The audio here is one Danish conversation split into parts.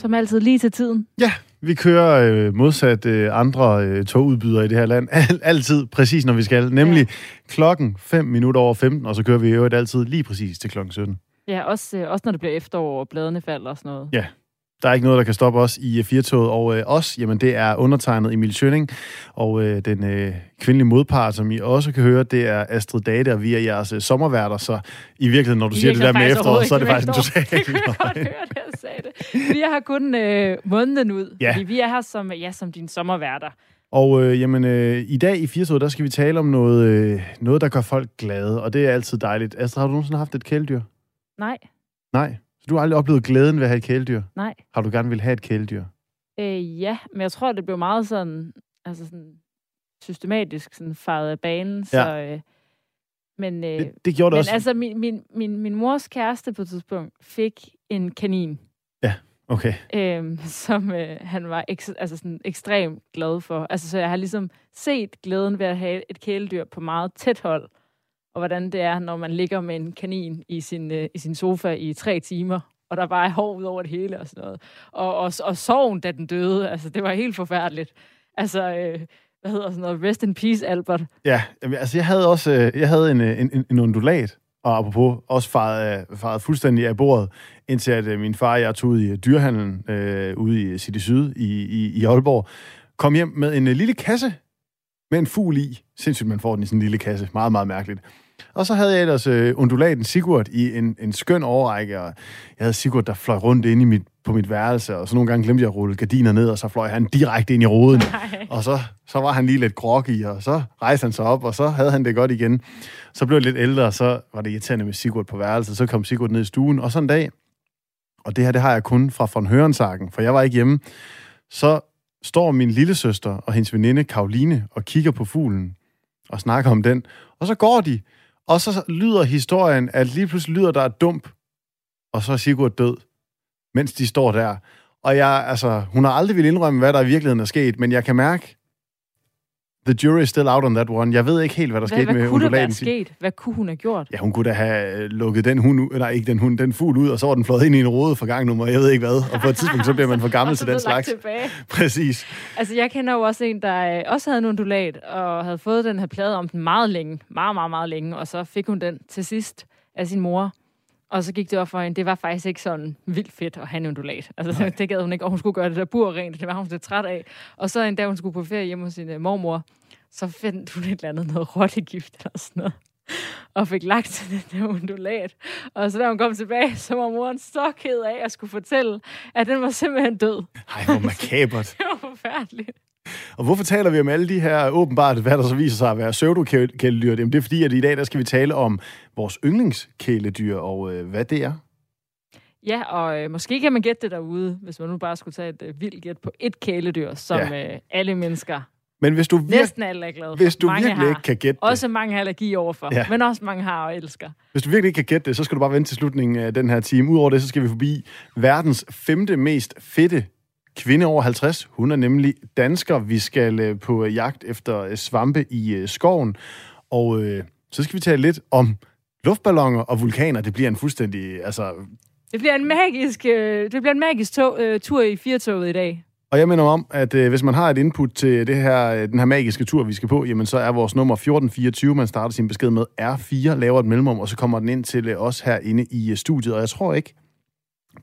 som altid lige til tiden. Ja, vi kører øh, modsat øh, andre øh, togudbydere i det her land. Al- altid præcis, når vi skal. Nemlig ja. klokken 5 minutter over 15, og så kører vi i øvrigt altid lige præcis til klokken 17. Ja, også, øh, også når det bliver efterår, og bladene falder og sådan noget. Ja, der er ikke noget, der kan stoppe os i øh, Firtoget. Og øh, os, jamen det er undertegnet Emil Schønning. Og øh, den øh, kvindelige modpart, som I også kan høre, det er Astrid Date, og vi er jeres øh, sommerværter. Så i virkeligheden, når du I siger det der med efteråret, så er det faktisk faktisk Vi har kun øh, måneden ud, Ja. fordi vi er her som, ja, som dine sommerværter. Og øh, jamen, øh, i dag i Firtoget, der skal vi tale om noget, øh, noget, der gør folk glade. Og det er altid dejligt. Astrid, har du nogensinde haft et kæledyr? Nej, Nej. Så du har aldrig oplevet glæden ved at have et kæledyr? nej. Har du gerne vil have et kæledyr? Øh, ja, men jeg tror, det blev meget sådan, altså sådan systematisk sådan faret af banen. Så, øh, men øh, Det, det gjorde det men også. altså, min, min, min, min mors kæreste på et tidspunkt fik en kanin, Okay. øh, som øh, han var eks, altså sådan ekstremt glad for. Altså, så jeg har ligesom set glæden ved at have et kæledyr på meget tæt hold, og hvordan det er, når man ligger med en kanin i sin, øh, i sin sofa i tre timer, og der bare er hår ud over det hele og sådan noget. Og, og, og sorgen, da den døde, altså det var helt forfærdeligt. Altså, øh, hvad hedder sådan noget, rest in peace, Albert. Ja, altså jeg havde også øh, jeg havde en, øh, en, en, en undulat, og apropos også faret, øh, faret fuldstændig af bordet, indtil at øh, min far og jeg tog ud i øh, dyrehandlen øh, ude i City Syd i, i, i Aalborg, kom hjem med en lille kasse med en fugl i. Sindssygt, man får den i sådan en lille kasse. Meget, meget mærkeligt. Og så havde jeg ellers øh, undulaten Sigurd i en, en skøn overrække, og jeg havde Sigurd, der fløj rundt inde i mit, på mit værelse, og så nogle gange glemte jeg at rulle gardiner ned, og så fløj han direkte ind i roden. Nej. Og så, så var han lige lidt groggy, og så rejste han sig op, og så havde han det godt igen. Så blev jeg lidt ældre, og så var det irriterende med Sigurd på værelset. Så kom Sigurd ned i stuen, og så en dag, og det her, det har jeg kun fra von Hørensagen, for jeg var ikke hjemme, så står min lille søster og hendes veninde Karoline og kigger på fuglen og snakker om den. Og så går de, og så lyder historien, at lige pludselig lyder der et dump, og så er Sigurd død, mens de står der. Og jeg, altså, hun har aldrig vil indrømme, hvad der i virkeligheden er sket, men jeg kan mærke, the jury is still out on that one. Jeg ved ikke helt, hvad der Hvad, skete hvad med kunne der være undulaten. sket? Hvad kunne hun have gjort? Ja, hun kunne da have øh, lukket den hund ud, nej, ikke den hund, den fugl ud, og så var den flået ind i en rode for gang nummer, jeg ved ikke hvad. Og på et tidspunkt, så bliver man for gammel til den slags. Tilbage. Præcis. Altså, jeg kender jo også en, der øh, også havde en undulat, og havde fået den her plade om den meget længe. Meget, meget, meget længe. Og så fik hun den til sidst af sin mor. Og så gik det op for hende, det var faktisk ikke sådan vildt fedt at have en undulat. Altså, Nej. det gad hun ikke, og hun skulle gøre det der bur rent, det var hun lidt træt af. Og så en dag, hun skulle på ferie hjemme hos sin uh, mormor, så fandt hun et eller andet noget rottegift eller sådan noget og fik lagt den der undulat. Og så da hun kom tilbage, så var moren så ked af at skulle fortælle, at den var simpelthen død. Ej, hvor makabert. Det var forfærdeligt. Og hvorfor taler vi om alle de her åbenbart, hvad der så viser sig at være pseudokæledyr? Jamen, det er fordi, at i dag der skal vi tale om vores yndlingskæledyr, og øh, hvad det er. Ja, og øh, måske kan man gætte det derude, hvis man nu bare skulle tage et øh, vildt gæt på et kæledyr, som Ja. øh, alle mennesker, Men hvis du, virke, næsten alle er glade for. hvis du mange virkelig har. ikke kan gætte det, Også mange har allergi overfor, ja. men også mange har og elsker. hvis du virkelig ikke kan gætte det, så skal du bare vente til slutningen af den her time. Udover det, så skal vi forbi verdens femte mest fedte kvinde over 50. Hun er nemlig dansker. Vi skal øh, på jagt efter øh, svampe i øh, skoven. Og øh, så skal vi tale lidt om luftballoner og vulkaner. Det bliver en fuldstændig... Altså, Det bliver en magisk, øh, det bliver en magisk tog, øh, tur i firtoget i dag. Og jeg minder om, at øh, hvis man har et input til det her, øh, den her magiske tur, vi skal på, jamen så er vores nummer 1424. Man starter sin besked med R4, laver et mellemrum, og så kommer den ind til øh, os herinde i øh, studiet. Og jeg tror ikke,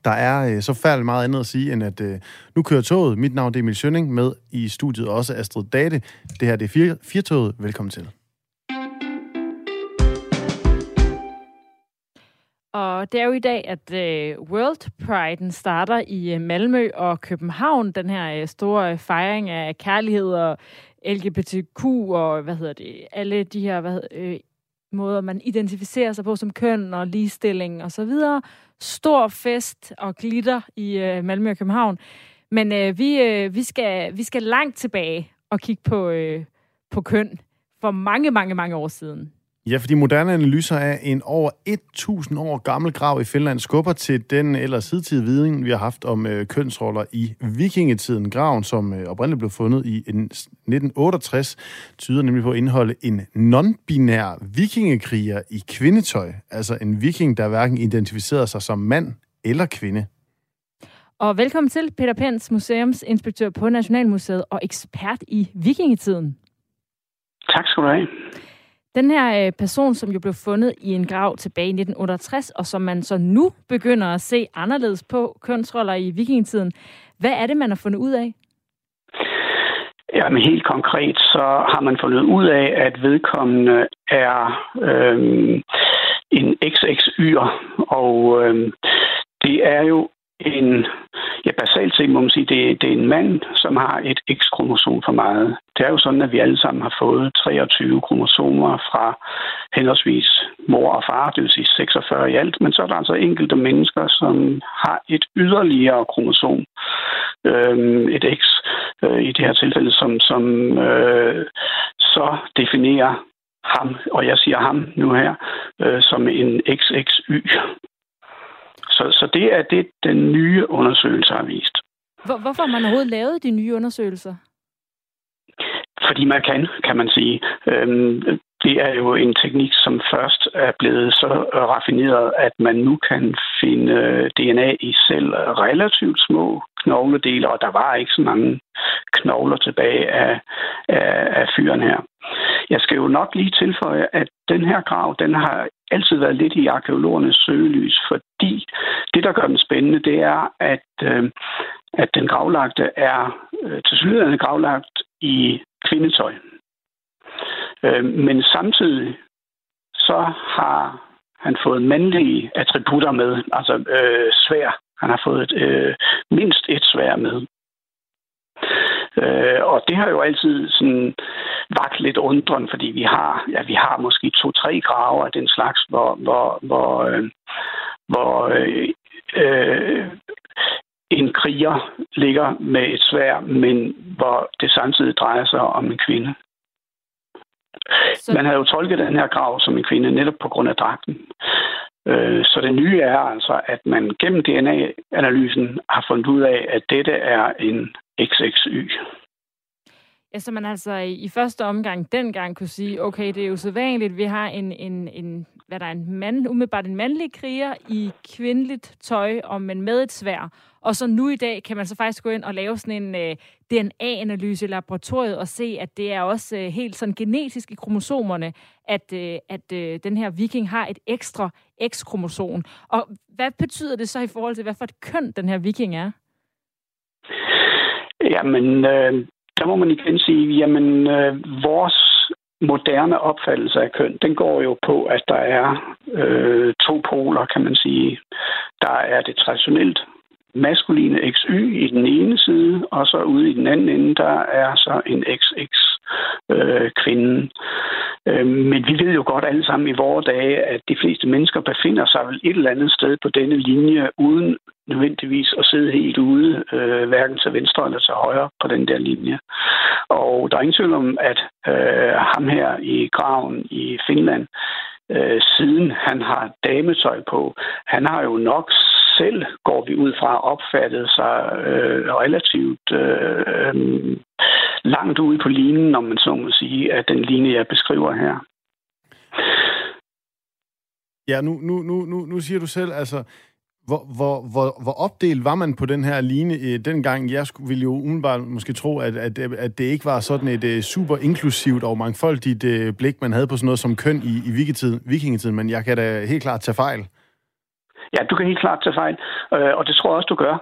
der er øh, så færdig meget andet at sige, end at øh, nu kører toget. Mit navn er Emil Schønning, med i studiet også Astrid Date. Det her det er fire, Firtoget. Velkommen til. Og det er jo i dag, at øh, World Pride'en starter i øh, Malmø og København. Den her øh, store øh, fejring af kærlighed og LGBTQ og hvad hedder det, alle de her hvad hedder, øh, måder, man identificerer sig på som køn og ligestilling og så videre. Stor fest og glitter i øh, Malmø og København. Men øh, vi, øh, vi, skal, vi skal langt tilbage og kigge på, øh, på køn for mange, mange, mange år siden. Ja, fordi moderne analyser af en over 1000 år gammel grav i Finland skubber til den ellers hidtidige viden, vi har haft om øh, kønsroller i vikingetiden. Graven, som øh, oprindeligt blev fundet i en, 1968, tyder nemlig på at indeholde en non-binær vikingekriger i kvindetøj. Altså en viking, der hverken identificerede sig som mand eller kvinde. Og velkommen til Peter Pens, museumsinspektør på Nationalmuseet og ekspert i vikingetiden. Tak skal du have. Den her øh, person, som jo blev fundet i en grav tilbage i 1968, og som man så nu begynder at se anderledes på kønsroller i vikingetiden, hvad er det, man har fundet ud af? Ja, men helt konkret, så har man fundet ud af, at vedkommende er øhm, en XXY'er, og øhm, det er jo en, ja basalt set må man sige, det, det er en mand, som har et X-kromosom for meget. Det er jo sådan, at vi alle sammen har fået 23 kromosomer fra henholdsvis mor og far, det vil sige 46 i alt, men så er der altså enkelte mennesker, som har et yderligere kromosom, øh, et X øh, i det her tilfælde, som, som øh, så definerer ham, og jeg siger ham nu her, øh, som en XXY. Så, så det er det, den nye undersøgelse har vist. Hvor, hvorfor har man overhovedet lavet de nye undersøgelser? Fordi man kan, kan man sige. Øhm, det er jo en teknik, som først er blevet så raffineret, at man nu kan finde DNA i selv relativt små knogledele, og der var ikke så mange knogler tilbage af, af, af fyren her. Jeg skal jo nok lige tilføje, at den her grav, den har altid været lidt i arkeologernes søgelys, fordi det, der gør den spændende, det er, at, øh, at den gravlagte er øh, til gravlagt i kvindetøj. Øh, men samtidig så har han fået mandlige attributter med, altså øh, svær. Han har fået et, øh, mindst et svær med. Øh, og det har jo altid sådan vagt lidt undren, fordi vi har, ja, vi har måske to-tre graver af den slags, hvor, hvor, hvor, øh, hvor øh, øh, en kriger ligger med et svær, men hvor det samtidig drejer sig om en kvinde. Så... Man havde jo tolket den her grav som en kvinde netop på grund af dragten. Øh, så det nye er altså, at man gennem DNA-analysen har fundet ud af, at dette er en XXY. Ja, så man altså i første omgang dengang kunne sige, okay, det er jo så vanligt, vi har en, en, en hvad der er en mand, umiddelbart en mandlig kriger i kvindeligt tøj, og men med et svær. Og så nu i dag kan man så faktisk gå ind og lave sådan en øh, DNA-analyse i laboratoriet og se, at det er også øh, helt sådan genetisk i kromosomerne, at, øh, at øh, den her viking har et ekstra X-kromosom. Og hvad betyder det så i forhold til, hvad for et køn den her viking er? Jamen, øh, der må man igen sige, jamen, øh, vores moderne opfattelse af køn, den går jo på, at der er øh, to poler, kan man sige. Der er det traditionelt maskuline XY i den ene side, og så ude i den anden ende, der er så en XX øh, kvinden. Øh, men vi ved jo godt alle sammen i vores dage, at de fleste mennesker befinder sig vel et eller andet sted på denne linje, uden nødvendigvis at sidde helt ude, øh, hverken til venstre eller til højre på den der linje. Og der er ingen tvivl om, at øh, ham her i graven i Finland, øh, siden han har dametøj på, han har jo nok selv, går vi ud fra, opfattet sig øh, relativt øh, øh langt ude på linjen, om man så må sige, af den linje, jeg beskriver her. Ja, nu, nu, nu, nu, nu siger du selv, altså, hvor, hvor, hvor, hvor opdelt var man på den her line øh, dengang? Jeg skulle, ville jo umiddelbart måske tro, at, at, at det ikke var sådan et øh, uh, super inklusivt og mangfoldigt uh, blik, man havde på sådan noget som køn i, i vikingetiden, men jeg kan da helt klart tage fejl. Ja, du kan helt klart tage fejl, øh, og det tror jeg også, du gør.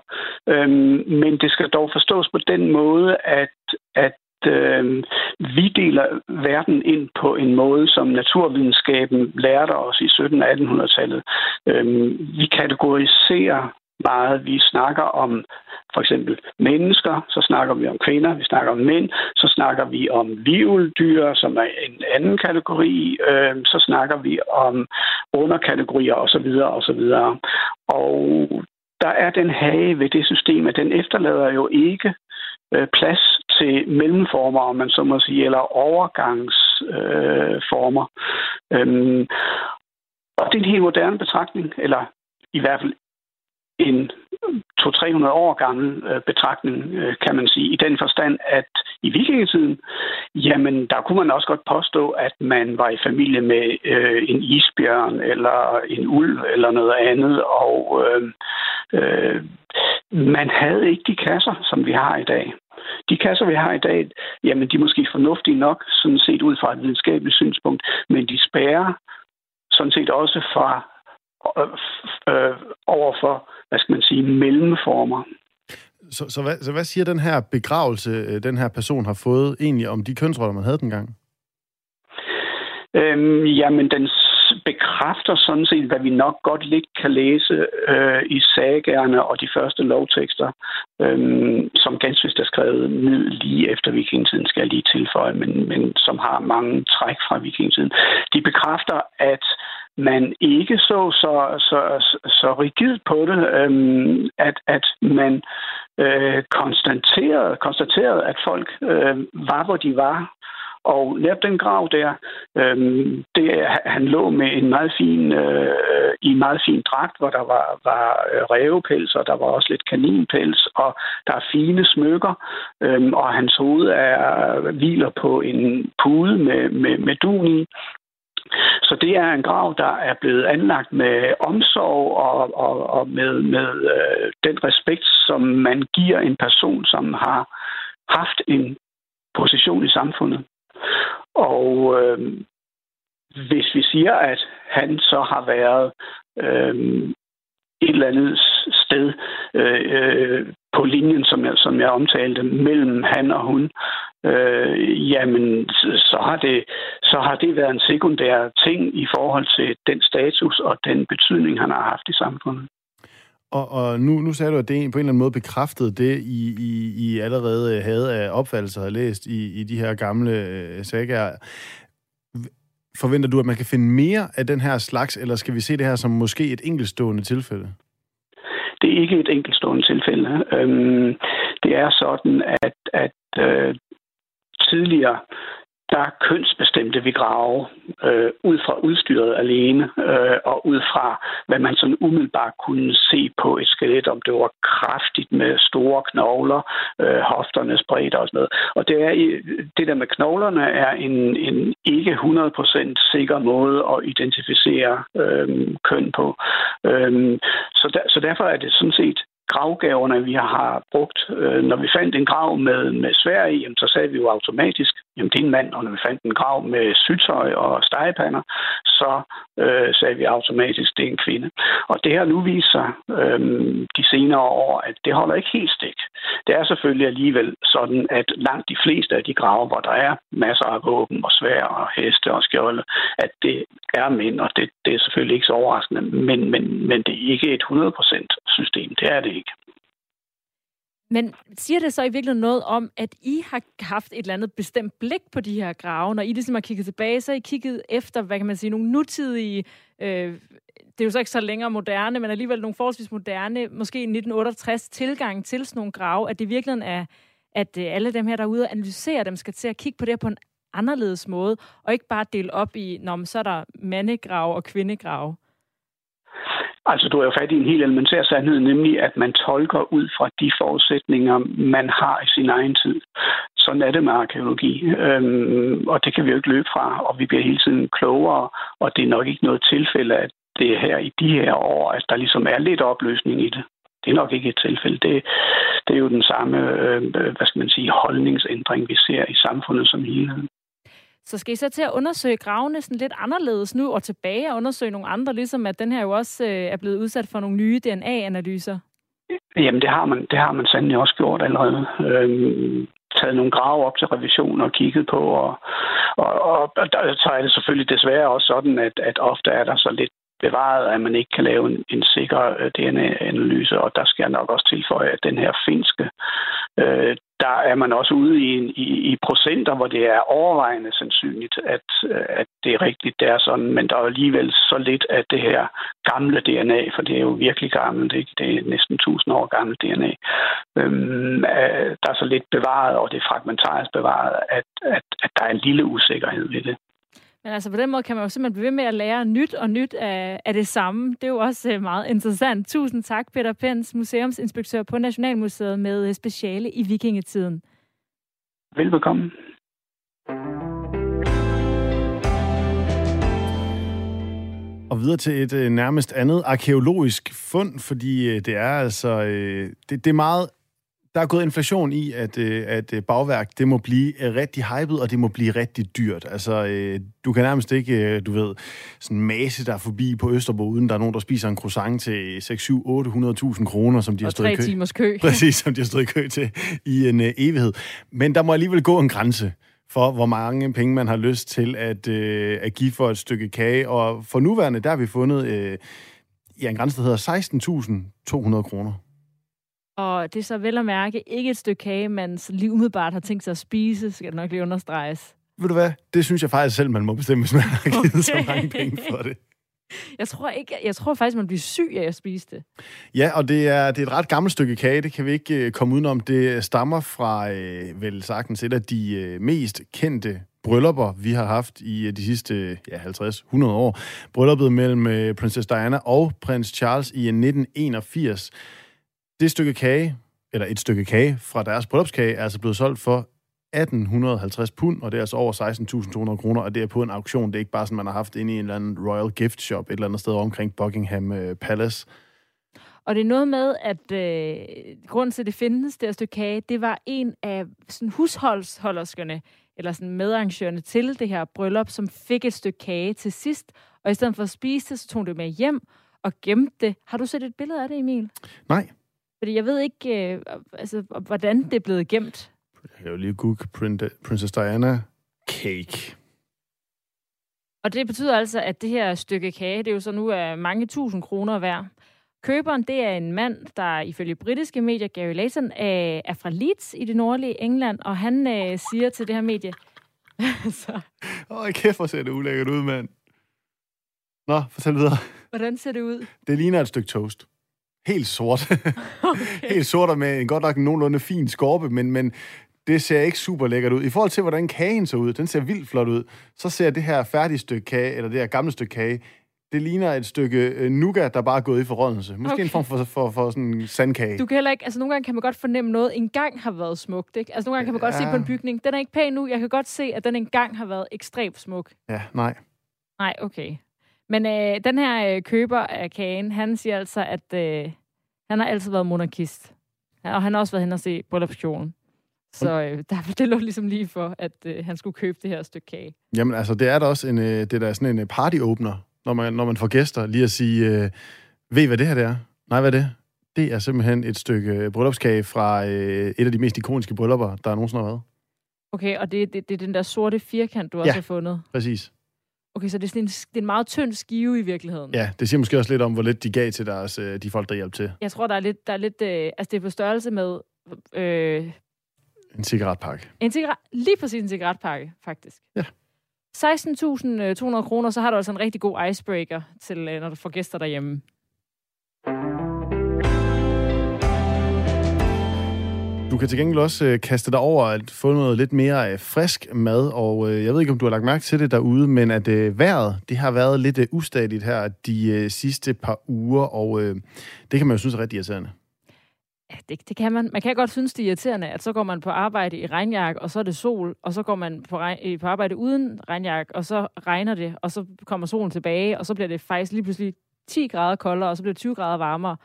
Øhm, men det skal dog forstås på den måde, at, at øh, vi deler verden ind på en måde, som naturvidenskaben lærte os i 1700-1800-tallet. Øh, vi kategoriserer meget. Vi snakker om for eksempel mennesker, så snakker vi om kvinder, vi snakker om mænd, så snakker vi om vivldyr, som er en anden kategori, øh, så snakker vi om underkategorier osv. osv. Og der er den hage ved det system, at den efterlader jo ikke øh, plads til mellemformer, om man så må sige, eller overgangsformer. Øh, øhm, og det er en helt moderne betragtning, eller i hvert fald en 200-300 år gammel øh, betragtning, øh, kan man sige, i den forstand, at i vikingetiden, jamen der kunne man også godt påstå, at man var i familie med øh, en isbjørn eller en ulv eller noget andet, og øh, øh, man havde ikke de kasser, som vi har i dag. De kasser, vi har i dag, jamen de er måske fornuftige nok, sådan set ud fra et videnskabeligt synspunkt, men de spærrer sådan set også fra øh, øh, over for, hvad skal man sige, mellemformer. Så, så, hvad, så hvad siger den her begravelse, øh, den her person har fået egentlig om de kønsroller, man havde dengang? Øhm, jamen, den bekræfter sådan set, hvad vi nok godt lidt kan læse øh, i sagerne og de første lovtekster, øh, som ganske er skrevet ned lige efter vikingetiden, skal jeg lige tilføje, men, men som har mange træk fra vikingetiden. De bekræfter, at man ikke så så, så, så rigidt på det, øhm, at, at man øh, konstaterede, konstaterede, at folk øh, var, hvor de var, og netop den grav der, øhm, det, han lå med en meget fin, øh, i en meget fin dragt, hvor der var, var øh, rævepels, og der var også lidt kaninpels, og der er fine smykker, øhm, og hans hoved er hviler på en pude med, med, med dun i. Så det er en grav, der er blevet anlagt med omsorg og, og, og med, med øh, den respekt, som man giver en person, som har haft en position i samfundet. Og øh, hvis vi siger, at han så har været øh, et eller andet sted øh, øh på linjen, som jeg, som jeg omtalte, mellem han og hun, øh, jamen så har, det, så har det været en sekundær ting i forhold til den status og den betydning, han har haft i samfundet. Og, og nu, nu sagde du, at det på en eller anden måde bekræftede det, I, I, I allerede øh, havde af opfattelser og læst i, i de her gamle øh, sager. Forventer du, at man kan finde mere af den her slags, eller skal vi se det her som måske et enkeltstående tilfælde? Det er ikke et enkeltstående tilfælde. Øhm, det er sådan, at, at øh, tidligere der kønsbestemte vi grave øh, ud fra udstyret alene, øh, og ud fra, hvad man sådan umiddelbart kunne se på et skelet, om det var kraftigt med store knogler, øh, hofternes bredde og sådan noget. Og det, er, det der med knoglerne er en, en ikke 100% sikker måde at identificere øh, køn på. Øh, så, der, så derfor er det sådan set gravgaverne, vi har brugt. Øh, når vi fandt en grav med, med svær i, så sagde vi jo automatisk, jamen det er en mand, og når vi fandt en grav med sygtøj og stegepander, så øh, sagde vi automatisk, det er en kvinde. Og det har nu vist sig øh, de senere år, at det holder ikke helt stik. Det er selvfølgelig alligevel sådan, at langt de fleste af de grave, hvor der er masser af våben og svær og heste og skjolde, at det er mænd, og det, det er selvfølgelig ikke så overraskende, men, men, men det er ikke et 100% system. Det er det. Men siger det så i virkeligheden noget om, at I har haft et eller andet bestemt blik på de her grave? Når I ligesom har kigget tilbage, så har I kigget efter, hvad kan man sige, nogle nutidige, øh, det er jo så ikke så længere moderne, men alligevel nogle forholdsvis moderne, måske 1968 tilgang til sådan nogle grave, at det virkelig er, at øh, alle dem her derude og analysere dem, skal til at kigge på det her på en anderledes måde, og ikke bare dele op i, når så er der mandegrav og kvindegrav. Altså, du er jo fat i en helt elementær sandhed, nemlig at man tolker ud fra de forudsætninger, man har i sin egen tid. Sådan er det med arkeologi, øhm, og det kan vi jo ikke løbe fra, og vi bliver hele tiden klogere, og det er nok ikke noget tilfælde, at det er her i de her år, at der ligesom er lidt opløsning i det. Det er nok ikke et tilfælde. Det, det er jo den samme, øh, hvad skal man sige, holdningsændring, vi ser i samfundet som helhed. Så skal I så til at undersøge gravene sådan lidt anderledes nu og tilbage og undersøge nogle andre, ligesom at den her jo også øh, er blevet udsat for nogle nye DNA-analyser? Jamen, det har man, det har man sandelig også gjort allerede. Øhm, taget nogle grave op til revision og kigget på, og, og, og, og der, så er det selvfølgelig desværre også sådan, at, at ofte er der så lidt bevaret, at man ikke kan lave en, en sikker øh, DNA-analyse, og der skal jeg nok også tilføje, at den her finske, øh, der er man også ude i, i, i procenter, hvor det er overvejende sandsynligt, at, at det er rigtigt, det er sådan, men der er alligevel så lidt af det her gamle DNA, for det er jo virkelig gammelt, ikke? det er næsten 1000 år gammelt DNA, øhm, øh, der er så lidt bevaret, og det er fragmentarisk bevaret, at, at, at der er en lille usikkerhed ved det. Men altså på den måde kan man jo simpelthen blive ved med at lære nyt og nyt af, af det samme. Det er jo også øh, meget interessant. Tusind tak, Peter Pens, museumsinspektør på Nationalmuseet med øh, speciale i vikingetiden. Velbekomme. Og Og videre til et øh, nærmest andet arkeologisk fund, fordi øh, det er altså øh, det, det er meget der er gået inflation i, at, øh, at øh, bagværk, det må blive øh, rigtig hypet, og det må blive rigtig dyrt. Altså, du kan nærmest ikke, du ved, sådan mase der forbi på Østerbro, uden der er nogen, der spiser en croissant til 6, 7, 800.000 kroner, som de har stået i kø. timers kø. Præcis, som de har stået i kø til i en evighed. Men der må alligevel gå en grænse for, hvor mange penge man har lyst til at, øh, at give for et stykke kage. Og for nuværende, der har vi fundet øh, ja, en grænse, der hedder 16.200 kroner. Og det er så vel at mærke ikke et stykke kage, man lige umiddelbart har tænkt sig at spise, skal det nok lige understreges. Ved du hvad? Det synes jeg faktisk selv, man må bestemme, hvis man har givet okay. så mange penge for det. Jeg tror, ikke, jeg tror faktisk, man bliver syg af at spise det. Ja, og det er, det er et ret gammelt stykke kage, det kan vi ikke uh, komme udenom. Det stammer fra, uh, vel sagtens, et af de uh, mest kendte bryllupper, vi har haft i de sidste ja, 50-100 år. Brylluppet mellem uh, prinsesse Diana og prins Charles i 1981 det stykke kage, eller et stykke kage fra deres bryllupskage, er altså blevet solgt for 1850 pund, og det er altså over 16.200 kroner, og det er på en auktion. Det er ikke bare sådan, man har haft inde i en eller anden Royal Gift Shop et eller andet sted omkring Buckingham øh, Palace. Og det er noget med, at øh, grunden til, at det findes, det her stykke kage, det var en af sådan, husholdsholderskerne, eller sådan medarrangørerne til det her bryllup, som fik et stykke kage til sidst, og i stedet for at spise det, så tog det med hjem og gemte det. Har du set et billede af det, Emil? Nej. Fordi jeg ved ikke, øh, altså, hvordan det er blevet gemt. Jeg kan jo lige google Princess Diana cake. Og det betyder altså, at det her stykke kage, det er jo så nu er mange tusind kroner værd. Køberen, det er en mand, der ifølge britiske medier, Gary Layton, er fra Leeds i det nordlige England, og han øh, siger til det her medie... så... Åh, kæft, hvor ser det ulækkert ud, mand. Nå, fortæl videre. Hvordan ser det ud? Det ligner et stykke toast helt sort. Okay. helt sort og med en godt nok nogenlunde fin skorpe, men, men det ser ikke super lækkert ud. I forhold til, hvordan kagen så ud, den ser vildt flot ud, så ser det her færdige stykke kage, eller det her gamle stykke kage, det ligner et stykke øh, nougat, der bare er gået i forrådnelse. Måske okay. en form for, for, for sådan en sandkage. Du kan heller ikke, altså nogle gange kan man godt fornemme noget engang har været smukt, ikke? Altså nogle gange kan man godt ja. se på en bygning, den er ikke pæn nu, jeg kan godt se, at den engang har været ekstremt smuk. Ja, nej. Nej, okay. Men øh, den her øh, køber af kagen, han siger altså, at øh, han har altid været monarkist. Og han har også været hen og se bryllupskjolen. Så øh, der, det lå ligesom lige for, at øh, han skulle købe det her stykke kage. Jamen altså, det er da også en, øh, det er da sådan en øh, party-opener, når man, når man får gæster, lige at sige, øh, ved I, hvad det her det er? Nej, hvad er det? Det er simpelthen et stykke øh, bryllupskage fra øh, et af de mest ikoniske bryllupper, der nogensinde har været. Okay, og det, det, det er den der sorte firkant, du ja, også har fundet? præcis. Okay, så det er, sådan en, det er en meget tynd skive i virkeligheden. Ja, det siger måske også lidt om, hvor lidt de gav til deres, øh, de folk, der hjalp til. Jeg tror, der er lidt... Der er lidt øh, altså, det er på størrelse med... Øh, en cigaretpakke. En cigaret, lige præcis en cigaretpakke, faktisk. Ja. 16.200 kroner, så har du altså en rigtig god icebreaker, til, øh, når du får gæster derhjemme. Du kan til gengæld også øh, kaste dig over at få noget lidt mere øh, frisk mad, og øh, jeg ved ikke, om du har lagt mærke til det derude, men at øh, vejret, det har været lidt øh, ustadigt her de øh, sidste par uger, og øh, det kan man jo synes er rigtig irriterende. Ja, det, det kan man. Man kan godt synes, det er irriterende, at så går man på arbejde i regnjakke, og så er det sol, og så går man på, regn, øh, på arbejde uden regnjakke, og så regner det, og så kommer solen tilbage, og så bliver det faktisk lige pludselig 10 grader koldere, og så bliver det 20 grader varmere.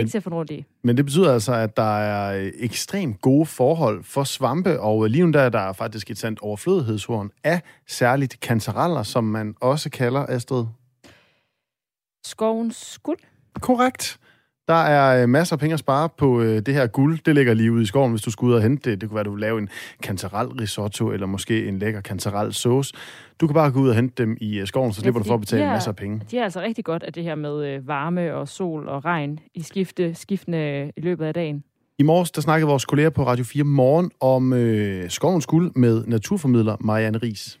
Ikke til at få rundt i. Men det betyder altså, at der er øh, ekstremt gode forhold for svampe, og lige nu der er der faktisk et sandt overflødighedshorn af særligt kantareller, som man også kalder, Astrid. Skovens guld? Korrekt. Der er øh, masser af penge at spare på øh, det her guld. Det ligger lige ude i skoven, hvis du skulle ud og hente det. Det kunne være, at du vil lave en kantarel risotto, eller måske en lækker kantarel sauce. Du kan bare gå ud og hente dem i øh, skoven, så slipper ja, du for at betale er, masser af penge. De er altså rigtig godt, at det her med øh, varme og sol og regn i skifte, skiftende i løbet af dagen. I morges, der snakkede vores kolleger på Radio 4 Morgen om øh, skovens guld med naturformidler Marianne Ries.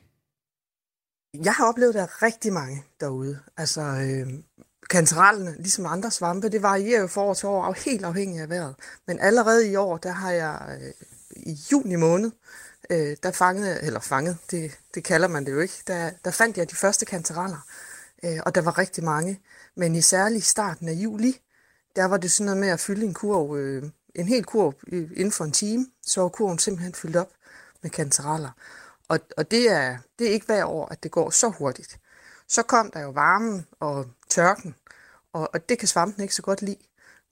Jeg har oplevet, at der er rigtig mange derude. Altså, øh, kantarellerne, ligesom andre svampe, det varierer jo fra år til år, helt afhængig af vejret. Men allerede i år, der har jeg øh, i juni måned, øh, der fangede, eller fanget, det, det kalder man det jo ikke, der, der fandt jeg de første kantareller, øh, og der var rigtig mange. Men i særlig starten af juli, der var det sådan noget med at fylde en kurv, øh, en hel kurv øh, inden for en time, så var kurven simpelthen fyldt op med kantareller. Og, og det, er, det er ikke hver år, at det går så hurtigt. Så kom der jo varmen og tørken, og, og det kan svampen ikke så godt lide.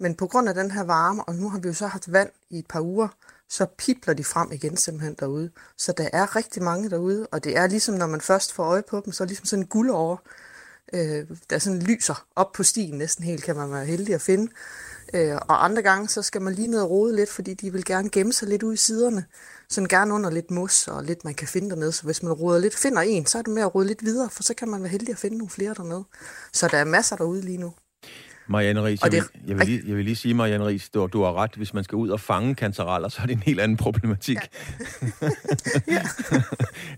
Men på grund af den her varme, og nu har vi jo så haft vand i et par uger, så pipler de frem igen simpelthen derude. Så der er rigtig mange derude, og det er ligesom, når man først får øje på dem, så er det ligesom sådan en guld over, øh, der sådan lyser op på stien næsten helt, kan man være heldig at finde. Øh, og andre gange, så skal man lige ned og rode lidt, fordi de vil gerne gemme sig lidt ud i siderne. Sådan gerne under lidt mos og lidt, man kan finde dernede. Så hvis man roder lidt, finder en, så er det med at rode lidt videre, for så kan man være heldig at finde nogle flere dernede. Så der er masser derude lige nu. Marianne Ries, jeg, vil, jeg, vil lige, jeg vil lige sige, Marianne Ries, du, du har ret. Hvis man skal ud og fange kancereller, så er det en helt anden problematik. Ja.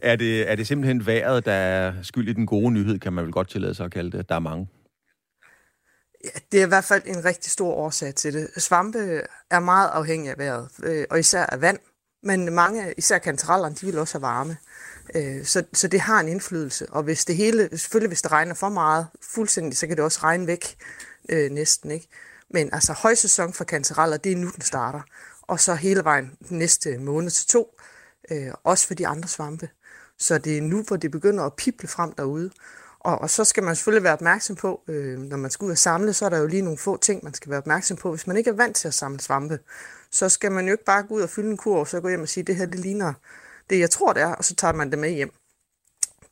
er, det, er det simpelthen vejret, der er skyld i den gode nyhed, kan man vel godt tillade sig at kalde det? Der er mange. Ja, det er i hvert fald en rigtig stor årsag til det. Svampe er meget afhængige af vejret, øh, og især af vand. Men mange, især kantarellerne, de vil også have varme. Øh, så, så det har en indflydelse. Og hvis det hele, selvfølgelig hvis det regner for meget fuldstændig, så kan det også regne væk øh, næsten. ikke. Men altså højsæson for kantereller, det er nu, den starter. Og så hele vejen næste måned til to, øh, også for de andre svampe. Så det er nu, hvor det begynder at pible frem derude. Og, og så skal man selvfølgelig være opmærksom på, øh, når man skal ud og samle, så er der jo lige nogle få ting, man skal være opmærksom på. Hvis man ikke er vant til at samle svampe, så skal man jo ikke bare gå ud og fylde en kur, og så gå hjem og sige, det her det ligner det, jeg tror, det er, og så tager man det med hjem.